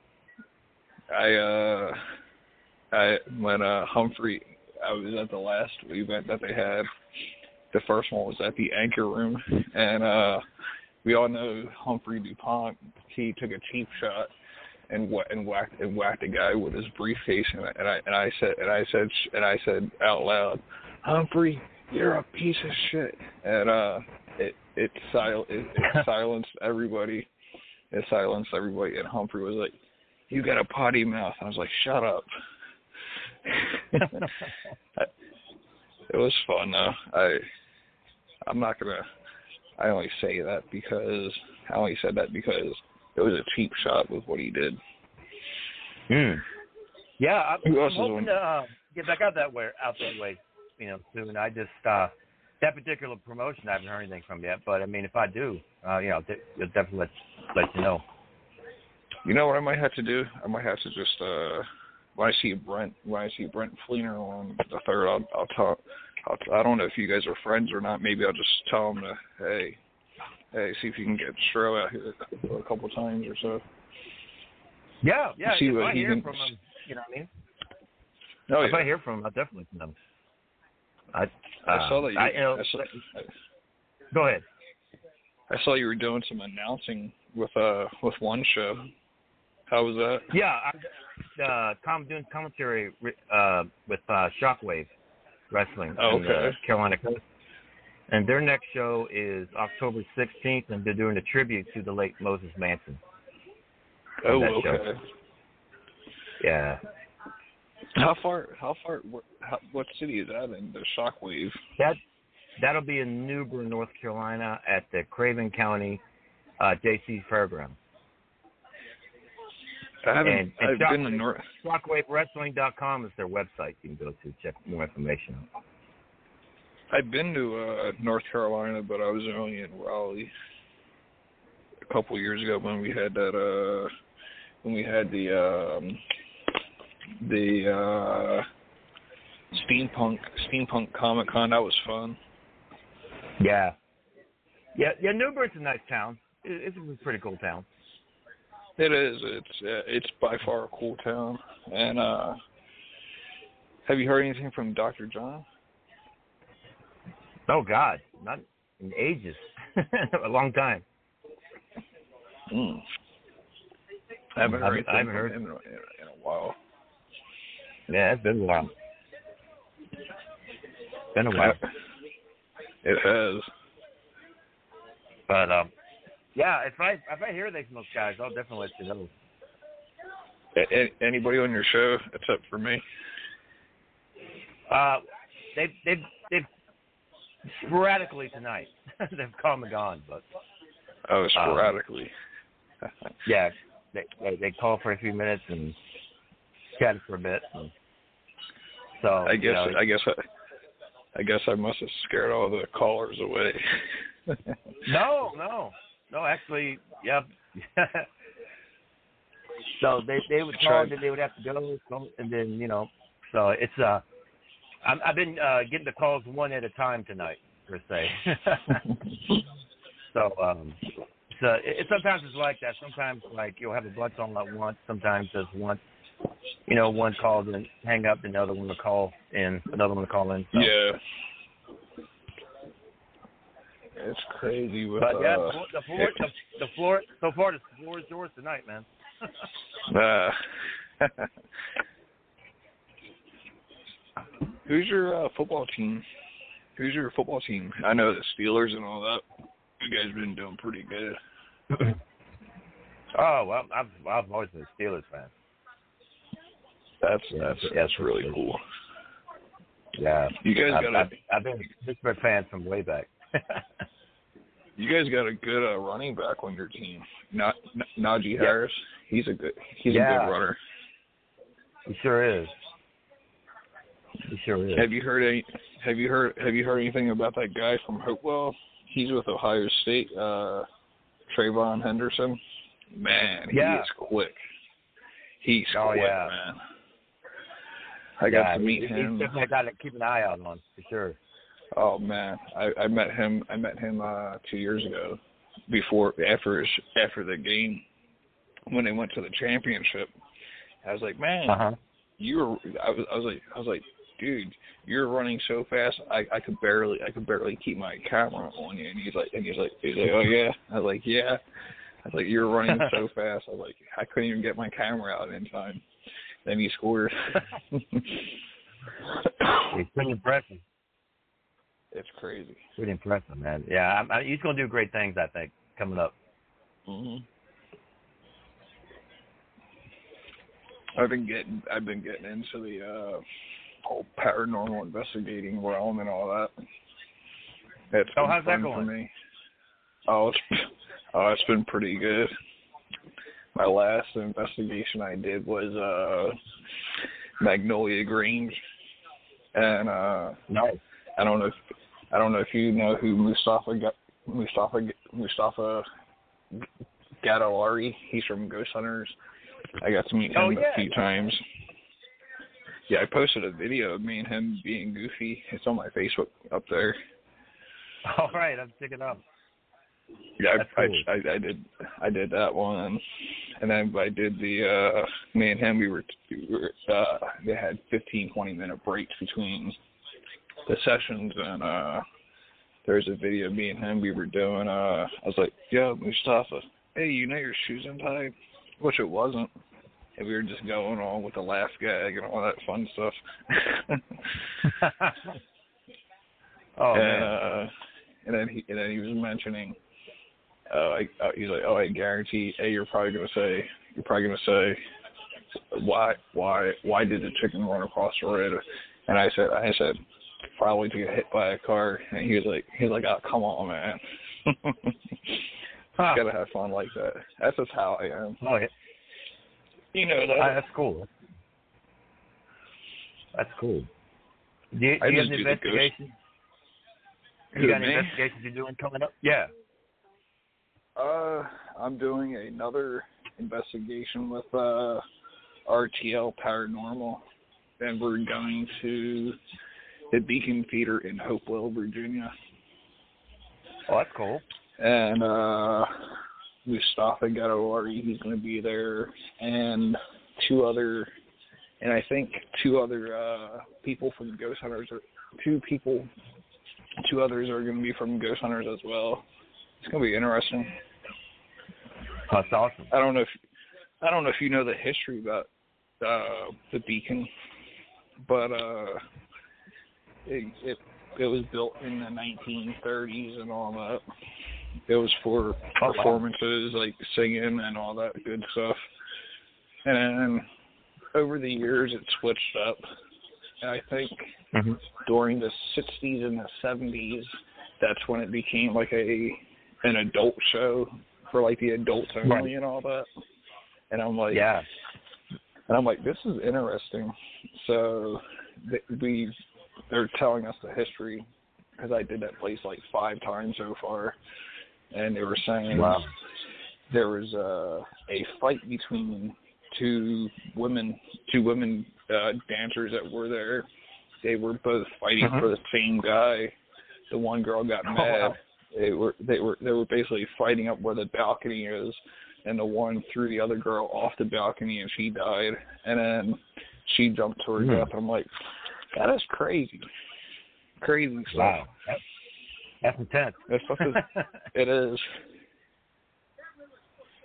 Speaker 15: I uh I when uh Humphrey I was at the last event that they had. The first one was at the Anchor Room and uh we all know Humphrey DuPont he took a cheap shot and wha- and whacked and whacked a guy with his briefcase and I, and I and I said and I said and I said out loud, Humphrey, you're a piece of shit. And uh it it sil it, it silenced everybody. It silenced everybody and Humphrey was like, You got a potty mouth. I was like, Shut up. it was fun though. I I'm not gonna I only say that because I only said that because it was a cheap shot with what he did.
Speaker 1: Hmm. Yeah, I'm,
Speaker 15: Who
Speaker 1: I'm
Speaker 15: else is
Speaker 1: hoping to uh, get back out that way, out that way, you know, soon. I just uh, that particular promotion, I haven't heard anything from yet. But I mean, if I do, uh, you know, de- I'll definitely let let you know.
Speaker 15: You know what I might have to do? I might have to just uh when I see Brent when I see Brent Fleener on the third, I'll I'll talk. I'll, I don't know if you guys are friends or not. Maybe I'll just tell him to hey, hey, see if you can get Stro out here a couple times or so.
Speaker 1: Yeah, yeah.
Speaker 15: See
Speaker 1: if
Speaker 15: what
Speaker 1: I
Speaker 15: he
Speaker 1: hear
Speaker 15: thinks.
Speaker 1: from him, you know what I mean.
Speaker 15: Oh
Speaker 1: if
Speaker 15: yeah.
Speaker 1: I hear from him, I'll definitely him. I
Speaker 15: I
Speaker 1: uh,
Speaker 15: saw that you.
Speaker 1: I, you know,
Speaker 15: I saw,
Speaker 1: go ahead.
Speaker 15: I saw you were doing some announcing with uh with one show. How was that?
Speaker 1: Yeah, I'm uh, com- doing commentary uh, with uh, Shockwave Wrestling
Speaker 15: Oh,
Speaker 1: in the
Speaker 15: okay.
Speaker 1: Carolina Coast. And their next show is October 16th, and they're doing a tribute to the late Moses Manson.
Speaker 15: Oh,
Speaker 1: that show.
Speaker 15: okay.
Speaker 1: Yeah,
Speaker 15: How far? How far? What, how, what city is that in? The Shockwave.
Speaker 1: that that'll be in New Bern, North Carolina, at the Craven County uh, JC Fairground.
Speaker 15: I haven't.
Speaker 1: And, and
Speaker 15: I've been to North.
Speaker 1: ShockwaveWrestling.com is their website. You can go to check more information.
Speaker 15: I've been to uh North Carolina, but I was only in Raleigh a couple years ago when we had that uh when we had the um the uh steampunk steampunk comic con. That was fun.
Speaker 1: Yeah. Yeah, yeah. Newburgh's a nice town. It- It's a pretty cool town.
Speaker 15: It is. It's uh, it's by far a cool town. And uh have you heard anything from Dr. John?
Speaker 1: Oh God, not in ages, a long time.
Speaker 15: Mm. I haven't
Speaker 1: I
Speaker 15: heard
Speaker 1: haven't- I haven't
Speaker 15: him in, a- in a while.
Speaker 1: Yeah, it's been a while. Been a while.
Speaker 15: It has.
Speaker 1: But um, yeah, if I if I hear anything from those guys, I'll definitely let you know.
Speaker 15: A- anybody on your show except for me?
Speaker 1: Uh, they've they've sporadically tonight they've come and gone, but
Speaker 15: Oh,
Speaker 1: Um,
Speaker 15: sporadically.
Speaker 1: yeah, they they, they call for a few minutes and chat for a bit. And so
Speaker 15: I
Speaker 1: you
Speaker 15: guess
Speaker 1: know,
Speaker 15: I guess I, I guess I must have scared all the callers away.
Speaker 1: No, no, no. Actually, yeah. so they they would call, and then they would have to go, and then you know. So it's uh, I'm, I've been uh getting the calls one at a time tonight, per se. so um, so it, it sometimes it's like that. Sometimes like you'll have a bunch on at once. Sometimes there's one, you know, one call then hang up, and another one will call in, another one will call in. So.
Speaker 15: Yeah. It's crazy with
Speaker 1: But yeah,
Speaker 15: uh,
Speaker 1: the floor, the, the floor, so far the floor is yours tonight, man.
Speaker 15: uh, Who's your uh, football team? Who's your football team? I know the Steelers and all that. You guys been doing pretty good.
Speaker 1: oh well, I've I've always been a Steelers fan.
Speaker 15: That's that's that's really cool.
Speaker 1: Yeah,
Speaker 15: You guys
Speaker 1: I've,
Speaker 15: got a
Speaker 1: I've, I've been a Pittsburgh fan from way back.
Speaker 15: you guys got a good uh, running back on your team. Not Najee
Speaker 1: Yeah.
Speaker 15: Harris. He's a good he's a good runner.
Speaker 1: He sure is. Sure is.
Speaker 15: Have you heard any? Have you heard? Have you heard anything about that guy from Hopewell? He's with Ohio State. Uh, TreVeyon Henderson. Man, he
Speaker 1: Yeah.
Speaker 15: is quick. He's
Speaker 1: Oh,
Speaker 15: quick,
Speaker 1: yeah.
Speaker 15: man. I got
Speaker 1: yeah,
Speaker 15: to meet
Speaker 1: he,
Speaker 15: him.
Speaker 1: He's definitely got to keep an eye out on for sure.
Speaker 15: Oh man, I, I met him. I met him uh two years ago, before after his, after the game, when they went to the championship. I was like, man,
Speaker 1: Uh huh.
Speaker 15: you were. I was. I was like. I was like, dude, you're running so fast. I I could barely. I could barely keep my camera on you. And he's like. And he's like. He's like, oh yeah. I was like, yeah. I was like, you're running so fast. I was like, I couldn't even get my camera out in time. Then he scored.
Speaker 1: He's pretty impressive.
Speaker 15: it's crazy.
Speaker 1: Pretty impressive, man. Yeah, I'm, I, he's going to do great things. I think coming up.
Speaker 15: hmm I've been getting I've been getting into the uh whole paranormal investigating realm and all that. It's
Speaker 1: Oh, how's that going?
Speaker 15: for me. Oh, it's oh, it's been pretty good. My last investigation I did was uh Magnolia Grange, and uh
Speaker 1: Nice.
Speaker 15: I don't know if I don't know if you know who Mustafa Ga- Mustafa Mustafa Gatollari. He's from Ghost Hunters. I got to meet him
Speaker 1: Oh,
Speaker 15: a few times. Yeah, I posted a video of me and him being goofy. It's on my Facebook up there.
Speaker 1: All right, I'm picking up.
Speaker 15: Yeah, I,
Speaker 1: cool.
Speaker 15: I, I did I did that one, and then I did the uh me and him. We were, we were uh they had 15, 20 minute breaks between the sessions, and uh there's a video of me and him. We were doing. uh I was like, "Yo, Mustafa, hey, you know your shoes untied?" Which it wasn't. And we were just going on with the laugh gag and all that fun stuff.
Speaker 1: oh
Speaker 15: and,
Speaker 1: man.
Speaker 15: uh, and then he and then he was mentioning, uh, I, uh, he's like, oh, I guarantee, a you're probably gonna say, you're probably gonna say, why, why, why did the chicken run across the road? And I said, I said, probably to get hit by a car. And he was like, he's like, oh, come on, man.
Speaker 1: Huh.
Speaker 15: Gotta have fun like that. That's just how I am.
Speaker 1: Oh yeah.
Speaker 15: You know that.
Speaker 1: Uh, that's cool. That's cool. Do you, do you have
Speaker 15: just
Speaker 1: an
Speaker 15: do
Speaker 1: investigation? You got any
Speaker 15: me?
Speaker 1: investigations you're doing coming up? Yeah.
Speaker 15: Uh, I'm doing another investigation with uh, RTL Paranormal, and we're going to the Beacon Theater in Hopewell, Virginia.
Speaker 1: Oh, that's cool.
Speaker 15: And uh, Mustafa Gatollari, he's going to be there, and two other, and I think two other uh, people from Ghost Hunters, are, two people, two others are going to be from Ghost Hunters as well. It's going to be interesting.
Speaker 1: That's awesome.
Speaker 15: I don't know if I don't know if you know the history about uh the beacon, but uh it it it was built in the 1930s and all that. It was for
Speaker 1: Oh,
Speaker 15: performances like singing and all that good stuff. And over the years it switched up. And I think
Speaker 1: Mm-hmm.
Speaker 15: during the 60s and the 70s, that's when it became like a an adult show for like the adults only
Speaker 1: Right.
Speaker 15: and all that. And I'm like,
Speaker 1: Yeah.
Speaker 15: and I'm like, this is interesting. So th- we they're telling us the history because I did that place like five times so far, and they were saying
Speaker 1: Wow.
Speaker 15: there was a a fight between two women, two women uh, dancers that were there. They were both fighting
Speaker 1: Mhm.
Speaker 15: for the same guy. The one girl got
Speaker 1: Oh,
Speaker 15: mad.
Speaker 1: wow.
Speaker 15: They were they were they were basically fighting up where the balcony is, and the one threw the other girl off the balcony and she died. And then she jumped to her
Speaker 1: Hmm.
Speaker 15: death. I'm like, that is crazy, crazy stuff.
Speaker 1: Wow. That's, that's intense.
Speaker 15: Is it is.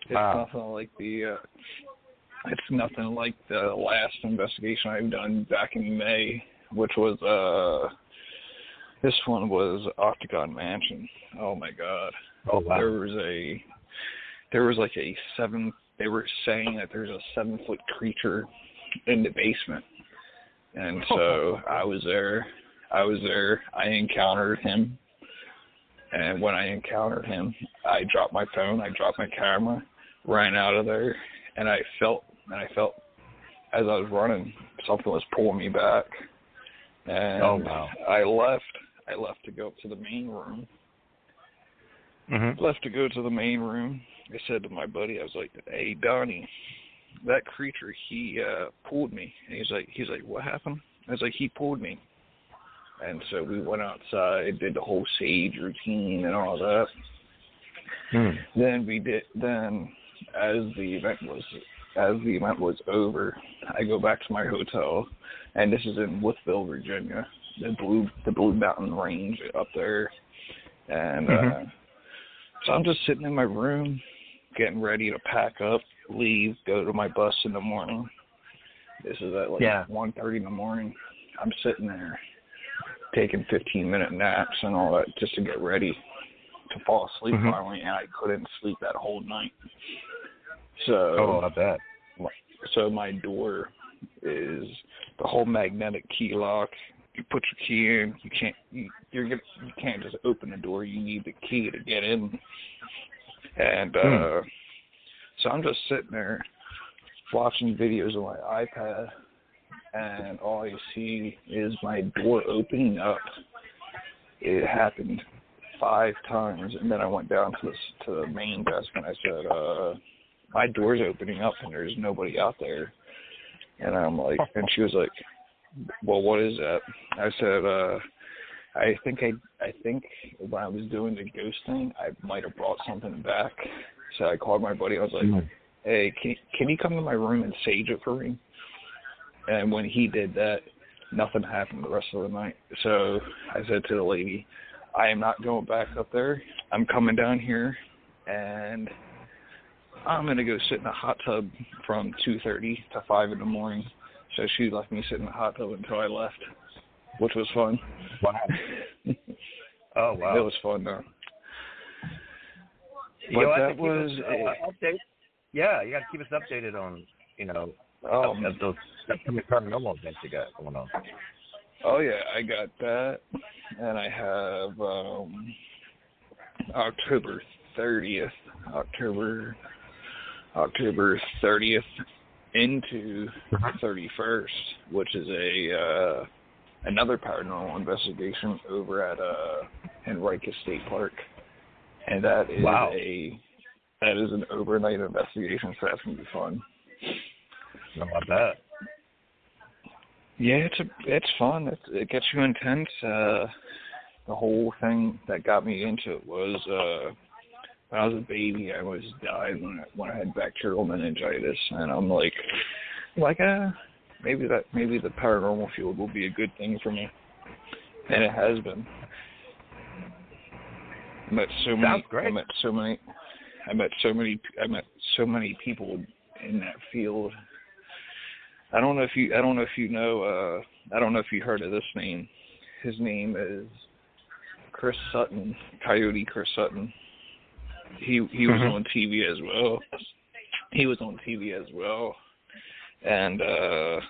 Speaker 15: It's
Speaker 1: Wow.
Speaker 15: nothing like the. Uh, it's nothing like the last investigation I've done back in May, which was uh. This one was Octagon Mansion. Oh my God.
Speaker 1: Oh, wow.
Speaker 15: There was a. There was like a seven. They were saying that there's a seven foot creature in the basement, and so I was there. I was there. I encountered him. And when I encountered him, I dropped my phone, I dropped my camera, ran out of there, and I felt, and I felt as I was running, something was pulling me back. And
Speaker 1: Oh, wow.
Speaker 15: I left. I left to go up to the main room.
Speaker 1: Mm-hmm.
Speaker 15: Left to go to the main room. I said to my buddy, I was like, "Hey, Donnie, that creature, he uh pulled me." And he's like, "He's like, what happened?" I was like, "He pulled me." And so we went outside, did the whole sage routine and all that.
Speaker 1: Hmm.
Speaker 15: Then we did. Then, as the event was as the event was over, I go back to my hotel, and this is in Woodville, Virginia, the blue the Blue Mountain Range up there, and uh,
Speaker 1: Mhm.
Speaker 15: so I'm just sitting in my room, getting ready to pack up, leave, go to my bus in the morning. This is at like
Speaker 1: Yeah.
Speaker 15: one thirty in the morning. I'm sitting there taking 15 minute naps and all that just to get ready to fall asleep
Speaker 1: Mhm.
Speaker 15: finally, and I couldn't sleep that whole night. So,
Speaker 1: Oh, I bet.
Speaker 15: so my door is the whole magnetic key lock. You put your key in, you can't you you're gonna, you can't just open the door. You need the key to get in. And uh so I'm just sitting there watching videos on my iPad and all I see is my door opening up. It happened five times and then I went down to the to the main desk and I said, uh my door's opening up and there's nobody out there. And I'm like, and she was like, well, what is that? I said, uh, I think I, I think when I was doing the ghost thing, I might have brought something back. So I called my buddy. I was like, hey, can can you come to my room and sage it for me? And when he did that, nothing happened the rest of the night. So I said to the lady, I am not going back up there. I'm coming down here, and I'm gonna go sit in a hot tub from 2:30 to 5 in the morning. So she left me sit in the hot tub until I left, which was fun.
Speaker 1: Wow. Oh wow.
Speaker 15: It was fun though.
Speaker 1: You know,
Speaker 15: But
Speaker 1: I
Speaker 15: that
Speaker 1: think keep
Speaker 15: was
Speaker 1: us, uh, update. Yeah, you got to keep us updated on you know
Speaker 15: Oh.
Speaker 1: of, of those upcoming paranormal events you got going on.
Speaker 15: Oh yeah, I got that, and I have um October 30th, October October 30th into Thirty First, which is a uh, another paranormal investigation over at uh, Henrica State Park, and that is
Speaker 1: Wow.
Speaker 15: a that is an overnight investigation, so that's gonna be fun.
Speaker 1: How about that?
Speaker 15: Yeah, it's a it's fun. It, it gets you intense. Uh, the whole thing that got me into it was uh, when I was a baby, I always died when I, when I had bacterial meningitis, and I'm like, like uh, maybe that maybe the paranormal field will be a good thing for me, and it has been. I met so many.
Speaker 1: Sounds great.
Speaker 15: I met so many. I met so many. I met so many people in that field. I don't know if you. I don't know if you know. uh I don't know if you heard of this name. His name is Chris Sutton, Coyote Chris Sutton. He he was
Speaker 1: Mhm.
Speaker 15: on TV as well. He was on TV as well, and uh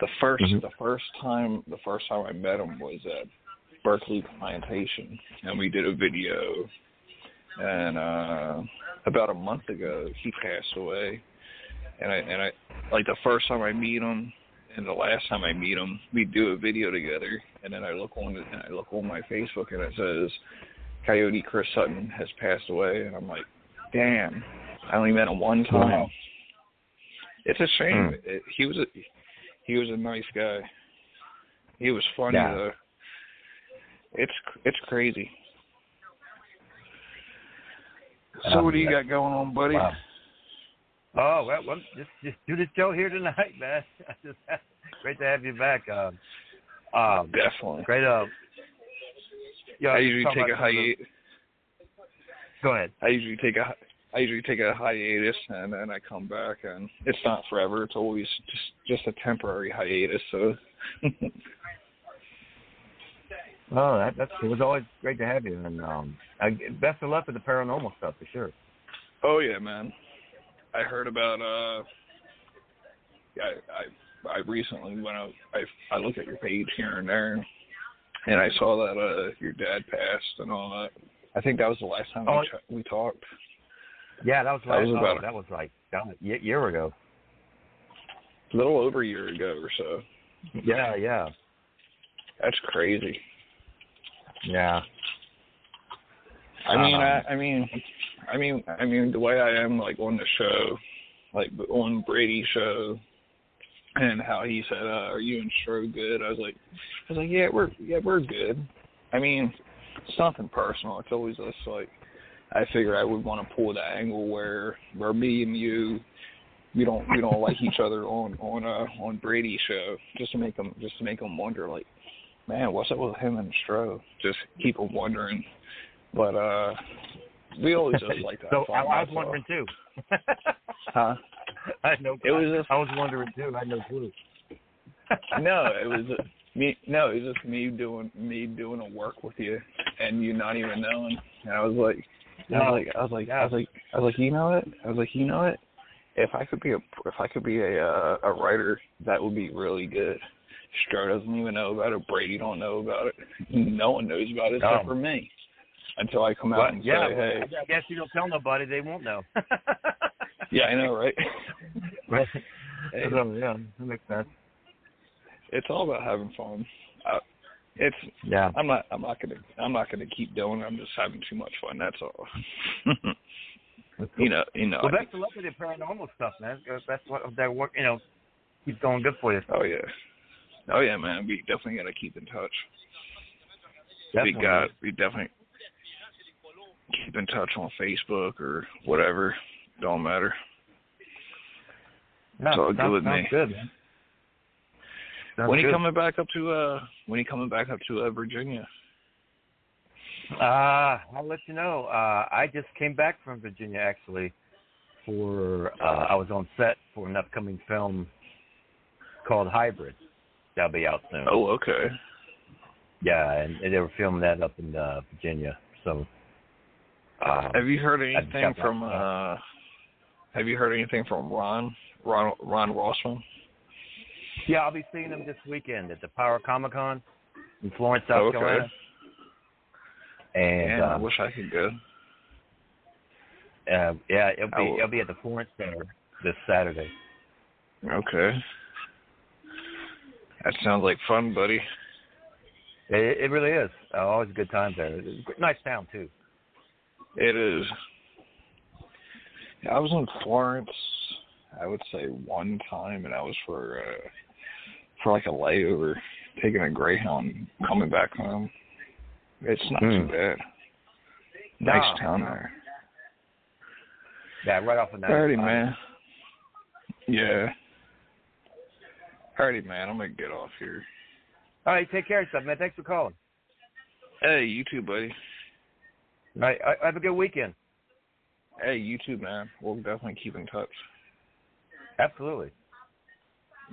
Speaker 15: the 1st
Speaker 1: Mhm.
Speaker 15: the first time the first time I met him was at Berkeley Plantation, and we did a video. And uh about a month ago, he passed away, and I and I like the first time I meet him and the last time I meet him, we do a video together, and then I look on and I look on my Facebook, and it says Coyote Chris Sutton has passed away, and I'm like, damn, I only met him one time.
Speaker 1: Wow.
Speaker 15: It's a shame.
Speaker 1: Hmm.
Speaker 15: It, he was a he was a nice guy. He was funny
Speaker 1: Yeah.
Speaker 15: though. It's it's crazy. So
Speaker 1: Um,
Speaker 15: what do you got going on, buddy?
Speaker 1: Wow. Oh well, well, just just do the show here tonight, man. just great to have you back. Um, um,
Speaker 15: Definitely.
Speaker 1: great. Uh, yeah,
Speaker 15: I usually take a
Speaker 1: about some of the-
Speaker 15: hiatus.
Speaker 1: Go ahead.
Speaker 15: I usually take a I usually take a hiatus and then I come back and it's not forever. It's always just just a temporary hiatus. So
Speaker 1: Oh, that, that's it was always great to have you, and um, I, best of luck with the paranormal stuff for sure.
Speaker 15: oh yeah, man. I heard about uh I I I recently when I I I look at your page here and there and I saw that uh your dad passed and all that. I think that was the last time
Speaker 1: Oh.
Speaker 15: we, ch- we talked.
Speaker 1: Yeah, that was
Speaker 15: That
Speaker 1: like
Speaker 15: was
Speaker 1: oh,
Speaker 15: about-
Speaker 1: that was like that was a year ago.
Speaker 15: A little over a year ago or so.
Speaker 1: Yeah, yeah,
Speaker 15: That's crazy.
Speaker 1: yeah.
Speaker 15: I mean,
Speaker 1: Um,
Speaker 15: I, I mean, I mean, I mean, the way I am, like on the show, like on Brady's show, and how he said, uh, "Are you and Stro good?" I was like, I was like, "Yeah, we're yeah, we're good." I mean, it's nothing personal. It's always just like, I figure I would want to pull the angle where where me and you, we don't we don't like each other on on uh on Brady's show, just to make them just to make them wonder, like, man, what's up with him and Stro? Just keep them wondering. But uh we always just like that.
Speaker 1: so I, I was wondering too.
Speaker 15: Huh?
Speaker 1: I had no. Clue.
Speaker 15: It was just
Speaker 1: I was wondering too. I had no clue.
Speaker 15: no, it was me. No, it was just me doing me doing a work with you, and you not even knowing. And I was like, I was like, I was like, I was like, I was like, you know it. I was like, you know it. If I could be a if I could be a uh, a writer, that would be really good. Stro doesn't even know about it. Brady don't know about it. No one knows about it except
Speaker 1: Oh.
Speaker 15: for me. Until I come out
Speaker 1: But,
Speaker 15: and
Speaker 1: yeah,
Speaker 15: say, hey,
Speaker 1: I guess you don't tell nobody, they won't know.
Speaker 15: yeah, I know, right?
Speaker 1: right.
Speaker 15: Hey.
Speaker 1: So, yeah, that makes sense.
Speaker 15: it's all about having fun. Uh, it's
Speaker 1: Yeah.
Speaker 15: I'm not I'm not gonna I'm not gonna keep doing it. I'm just having too much fun. That's all. you know, you know.
Speaker 1: Well,
Speaker 15: I-
Speaker 1: best of luck with your paranormal stuff, man. That's what that work. You know, keeps going good for you.
Speaker 15: oh yeah, oh yeah, man. We definitely gotta keep in touch.
Speaker 1: Definitely.
Speaker 15: We got we definitely keep in touch on Facebook or whatever. Don't matter.
Speaker 1: No,
Speaker 15: it's all good with me.
Speaker 1: Good,
Speaker 15: when are you
Speaker 1: good.
Speaker 15: coming back up to uh when are you coming back up to uh, Virginia?
Speaker 1: Uh, I'll let you know. Uh, I just came back from Virginia actually for uh, I was on set for an upcoming film called Hybrid. That'll be out soon.
Speaker 15: Oh, okay.
Speaker 1: Yeah, and, and they were filming that up in uh, Virginia. So um,
Speaker 15: Have you heard anything from uh have you heard anything from Ron Ron Ron Rossman?
Speaker 1: Yeah, I'll be seeing him this weekend at the Power Comic Con in Florence, South
Speaker 15: Oh, okay.
Speaker 1: Carolina. And
Speaker 15: Man, I
Speaker 1: um,
Speaker 15: wish I could go.
Speaker 1: uh, yeah, it'll be
Speaker 15: will-
Speaker 1: it'll be at the Florence Center this Saturday.
Speaker 15: Okay. That sounds like fun, buddy.
Speaker 1: It, it really is. Uh, always a good time there. It's a nice town too.
Speaker 15: It is. I was in Florence. I would say one time, and I was for uh, for like a layover, taking a Greyhound, coming back home. It's not
Speaker 1: Hmm.
Speaker 15: too bad. Nice
Speaker 1: No,
Speaker 15: town
Speaker 1: no.
Speaker 15: there.
Speaker 1: Yeah, right off of that.
Speaker 15: Alrighty, man. Yeah. Alrighty, man. I'm gonna get off here.
Speaker 1: All right, take care of yourself, man. Thanks for calling.
Speaker 15: Hey, you too, buddy.
Speaker 1: All right, uh, have a good weekend.
Speaker 15: Hey, you too, man. We'll definitely keep in touch.
Speaker 1: Absolutely.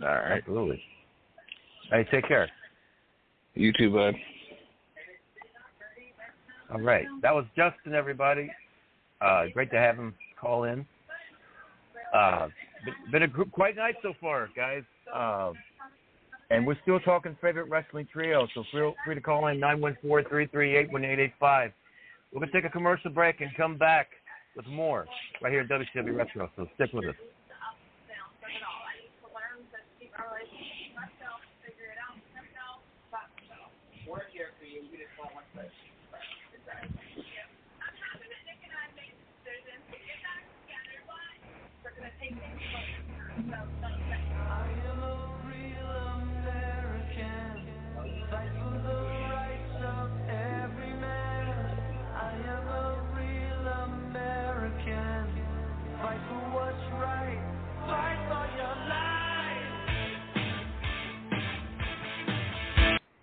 Speaker 15: All right.
Speaker 1: Absolutely. Hey, take care.
Speaker 15: You too, bud.
Speaker 1: All right. That was Justin, everybody. Uh, great to have him call in. Uh, been- a group, quite night so far, guys. Uh, and we're still talking favorite wrestling trio, so feel free to call in 914-338-1885. We're going to take a commercial break and come back with more right here at WCW Retro, so stick with us.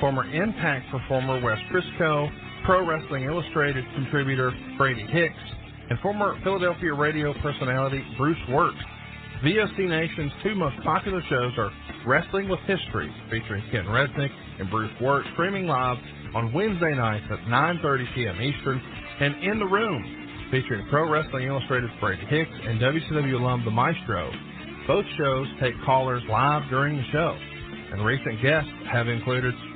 Speaker 13: former Impact performer Wes Briscoe, Pro Wrestling Illustrated contributor Brady Hicks, and former Philadelphia radio personality Bruce Wirt. VOC Nation's two most popular shows are Wrestling with History, featuring Ken Resnick and Bruce Wirt, streaming live on Wednesday nights at 9.30 p.m. Eastern, and In the Room, featuring Pro Wrestling Illustrated's Brady Hicks and WCW alum The Maestro. Both shows take callers live during the show, and recent guests have included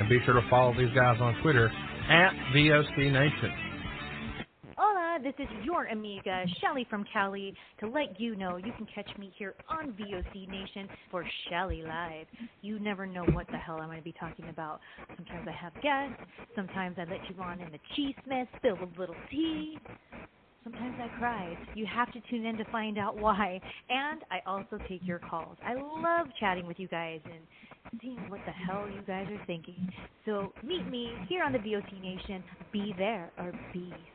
Speaker 13: And be sure to follow these guys on Twitter at VOC Nation.
Speaker 14: Hola, this is your amiga, Shelly from Cali, to let you know you can catch me here on VOC Nation for Shelly Live. You never know what the hell I'm going to be talking about. Sometimes I have guests, sometimes I let you on in the cheese mess, spill a little tea. Sometimes I cry. You have to tune in to find out why. And I also take your calls. I love chatting with you guys and seeing what the hell you guys are thinking. So meet me here on the VOC Nation. Be there or be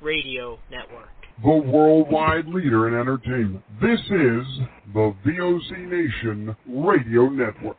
Speaker 4: Radio Network.
Speaker 16: The worldwide leader in entertainment. This is the VOC Nation Radio Network.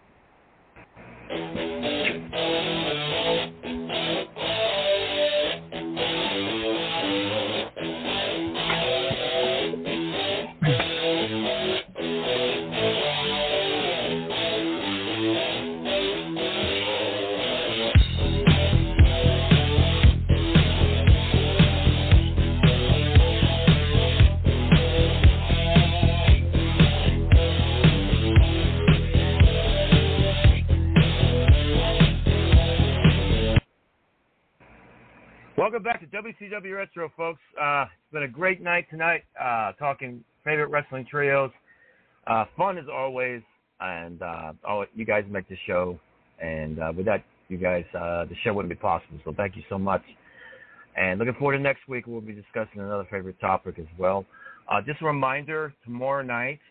Speaker 1: Welcome back to WCW Retro, folks. Uh, it's been a great night tonight, uh, talking favorite wrestling trios. Uh, fun as always, and uh, all, you guys make the show. And uh, with that, you guys, uh, the show wouldn't be possible. So thank you so much. And looking forward to next week, we'll be discussing another favorite topic as well. Just a reminder, tomorrow night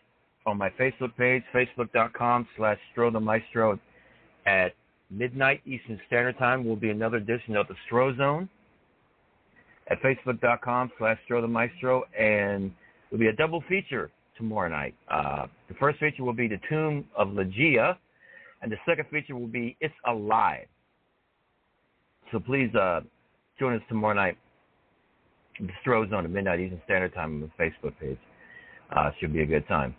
Speaker 1: on my Facebook page, facebook.com slash Stro Maestro at midnight Eastern Standard Time will be another edition of the Stro Zone at facebook.com slash Stro Maestro, and it'll be a double feature tomorrow night. Uh, the first feature will be the Tomb of Ligeia, and the second feature will be It's Alive. So please uh, join us tomorrow night. The Stro Zone at midnight Eastern Standard Time on the Facebook page. Uh, should be a good time.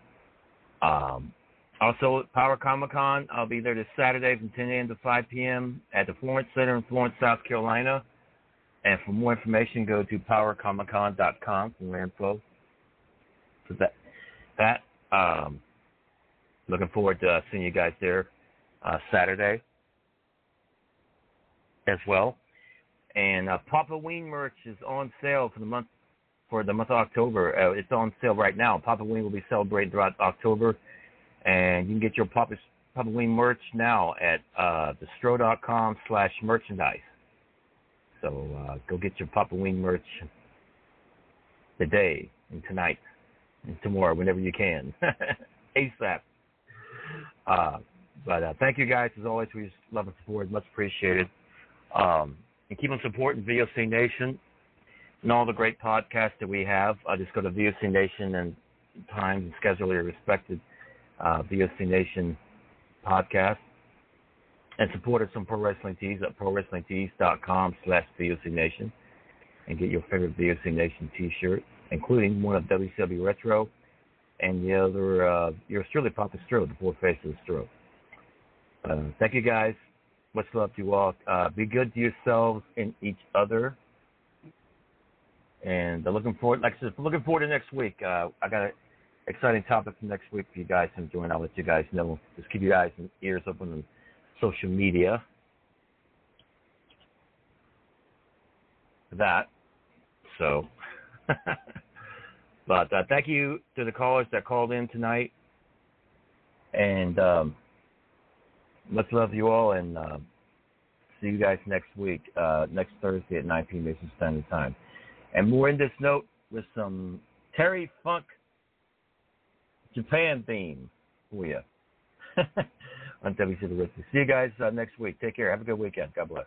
Speaker 1: Um, also, Power Comic Con, I'll be there this Saturday from 10 a.m. to 5 p.m. at the Florence Center in Florence, South Carolina. And for more information, go to powercomiccon.com for more info. So that, that um, looking forward to uh, seeing you guys there uh, Saturday as well. And uh, Papa Ween merch is on sale for the month for the month of October. Uh, it's on sale right now. Papa Ween will be celebrating throughout October, and you can get your Papa Papa merch now at uh, thestro.com slash merchandise. So uh, go get your Papa Ween merch today and tonight and tomorrow, whenever you can, ASAP. Uh, but uh, thank you guys as always for your love and support, much appreciated. Um, and keep on supporting VOC Nation and all the great podcasts that we have. Uh, just go to VOC Nation and times and schedule your respected uh, VOC Nation podcast. And support us on Pro Wrestling Tees at ProWrestlingTees.com slash VOC and get your favorite VOC Nation t-shirt, including one of WCW Retro and the other, uh, yours truly, Papa Stro, the four faces of Stro. Uh, thank you guys. Much love to you all. Uh, be good to yourselves and each other. And looking forward, like I said, looking forward to next week. Uh, I got an exciting topic for next week for you guys to join. I'll let you guys know. Just keep your eyes and ears open on social media. That. So, but uh, thank you to the callers that called in tonight. And um, much love you all, and uh, see you guys next week, uh, next Thursday at 9 p.m. Eastern Standard Time. And in this note with some Terry Funk Japan theme for you on WC The Wrestling. See you guys uh, next week. Take care. Have a good weekend. God bless.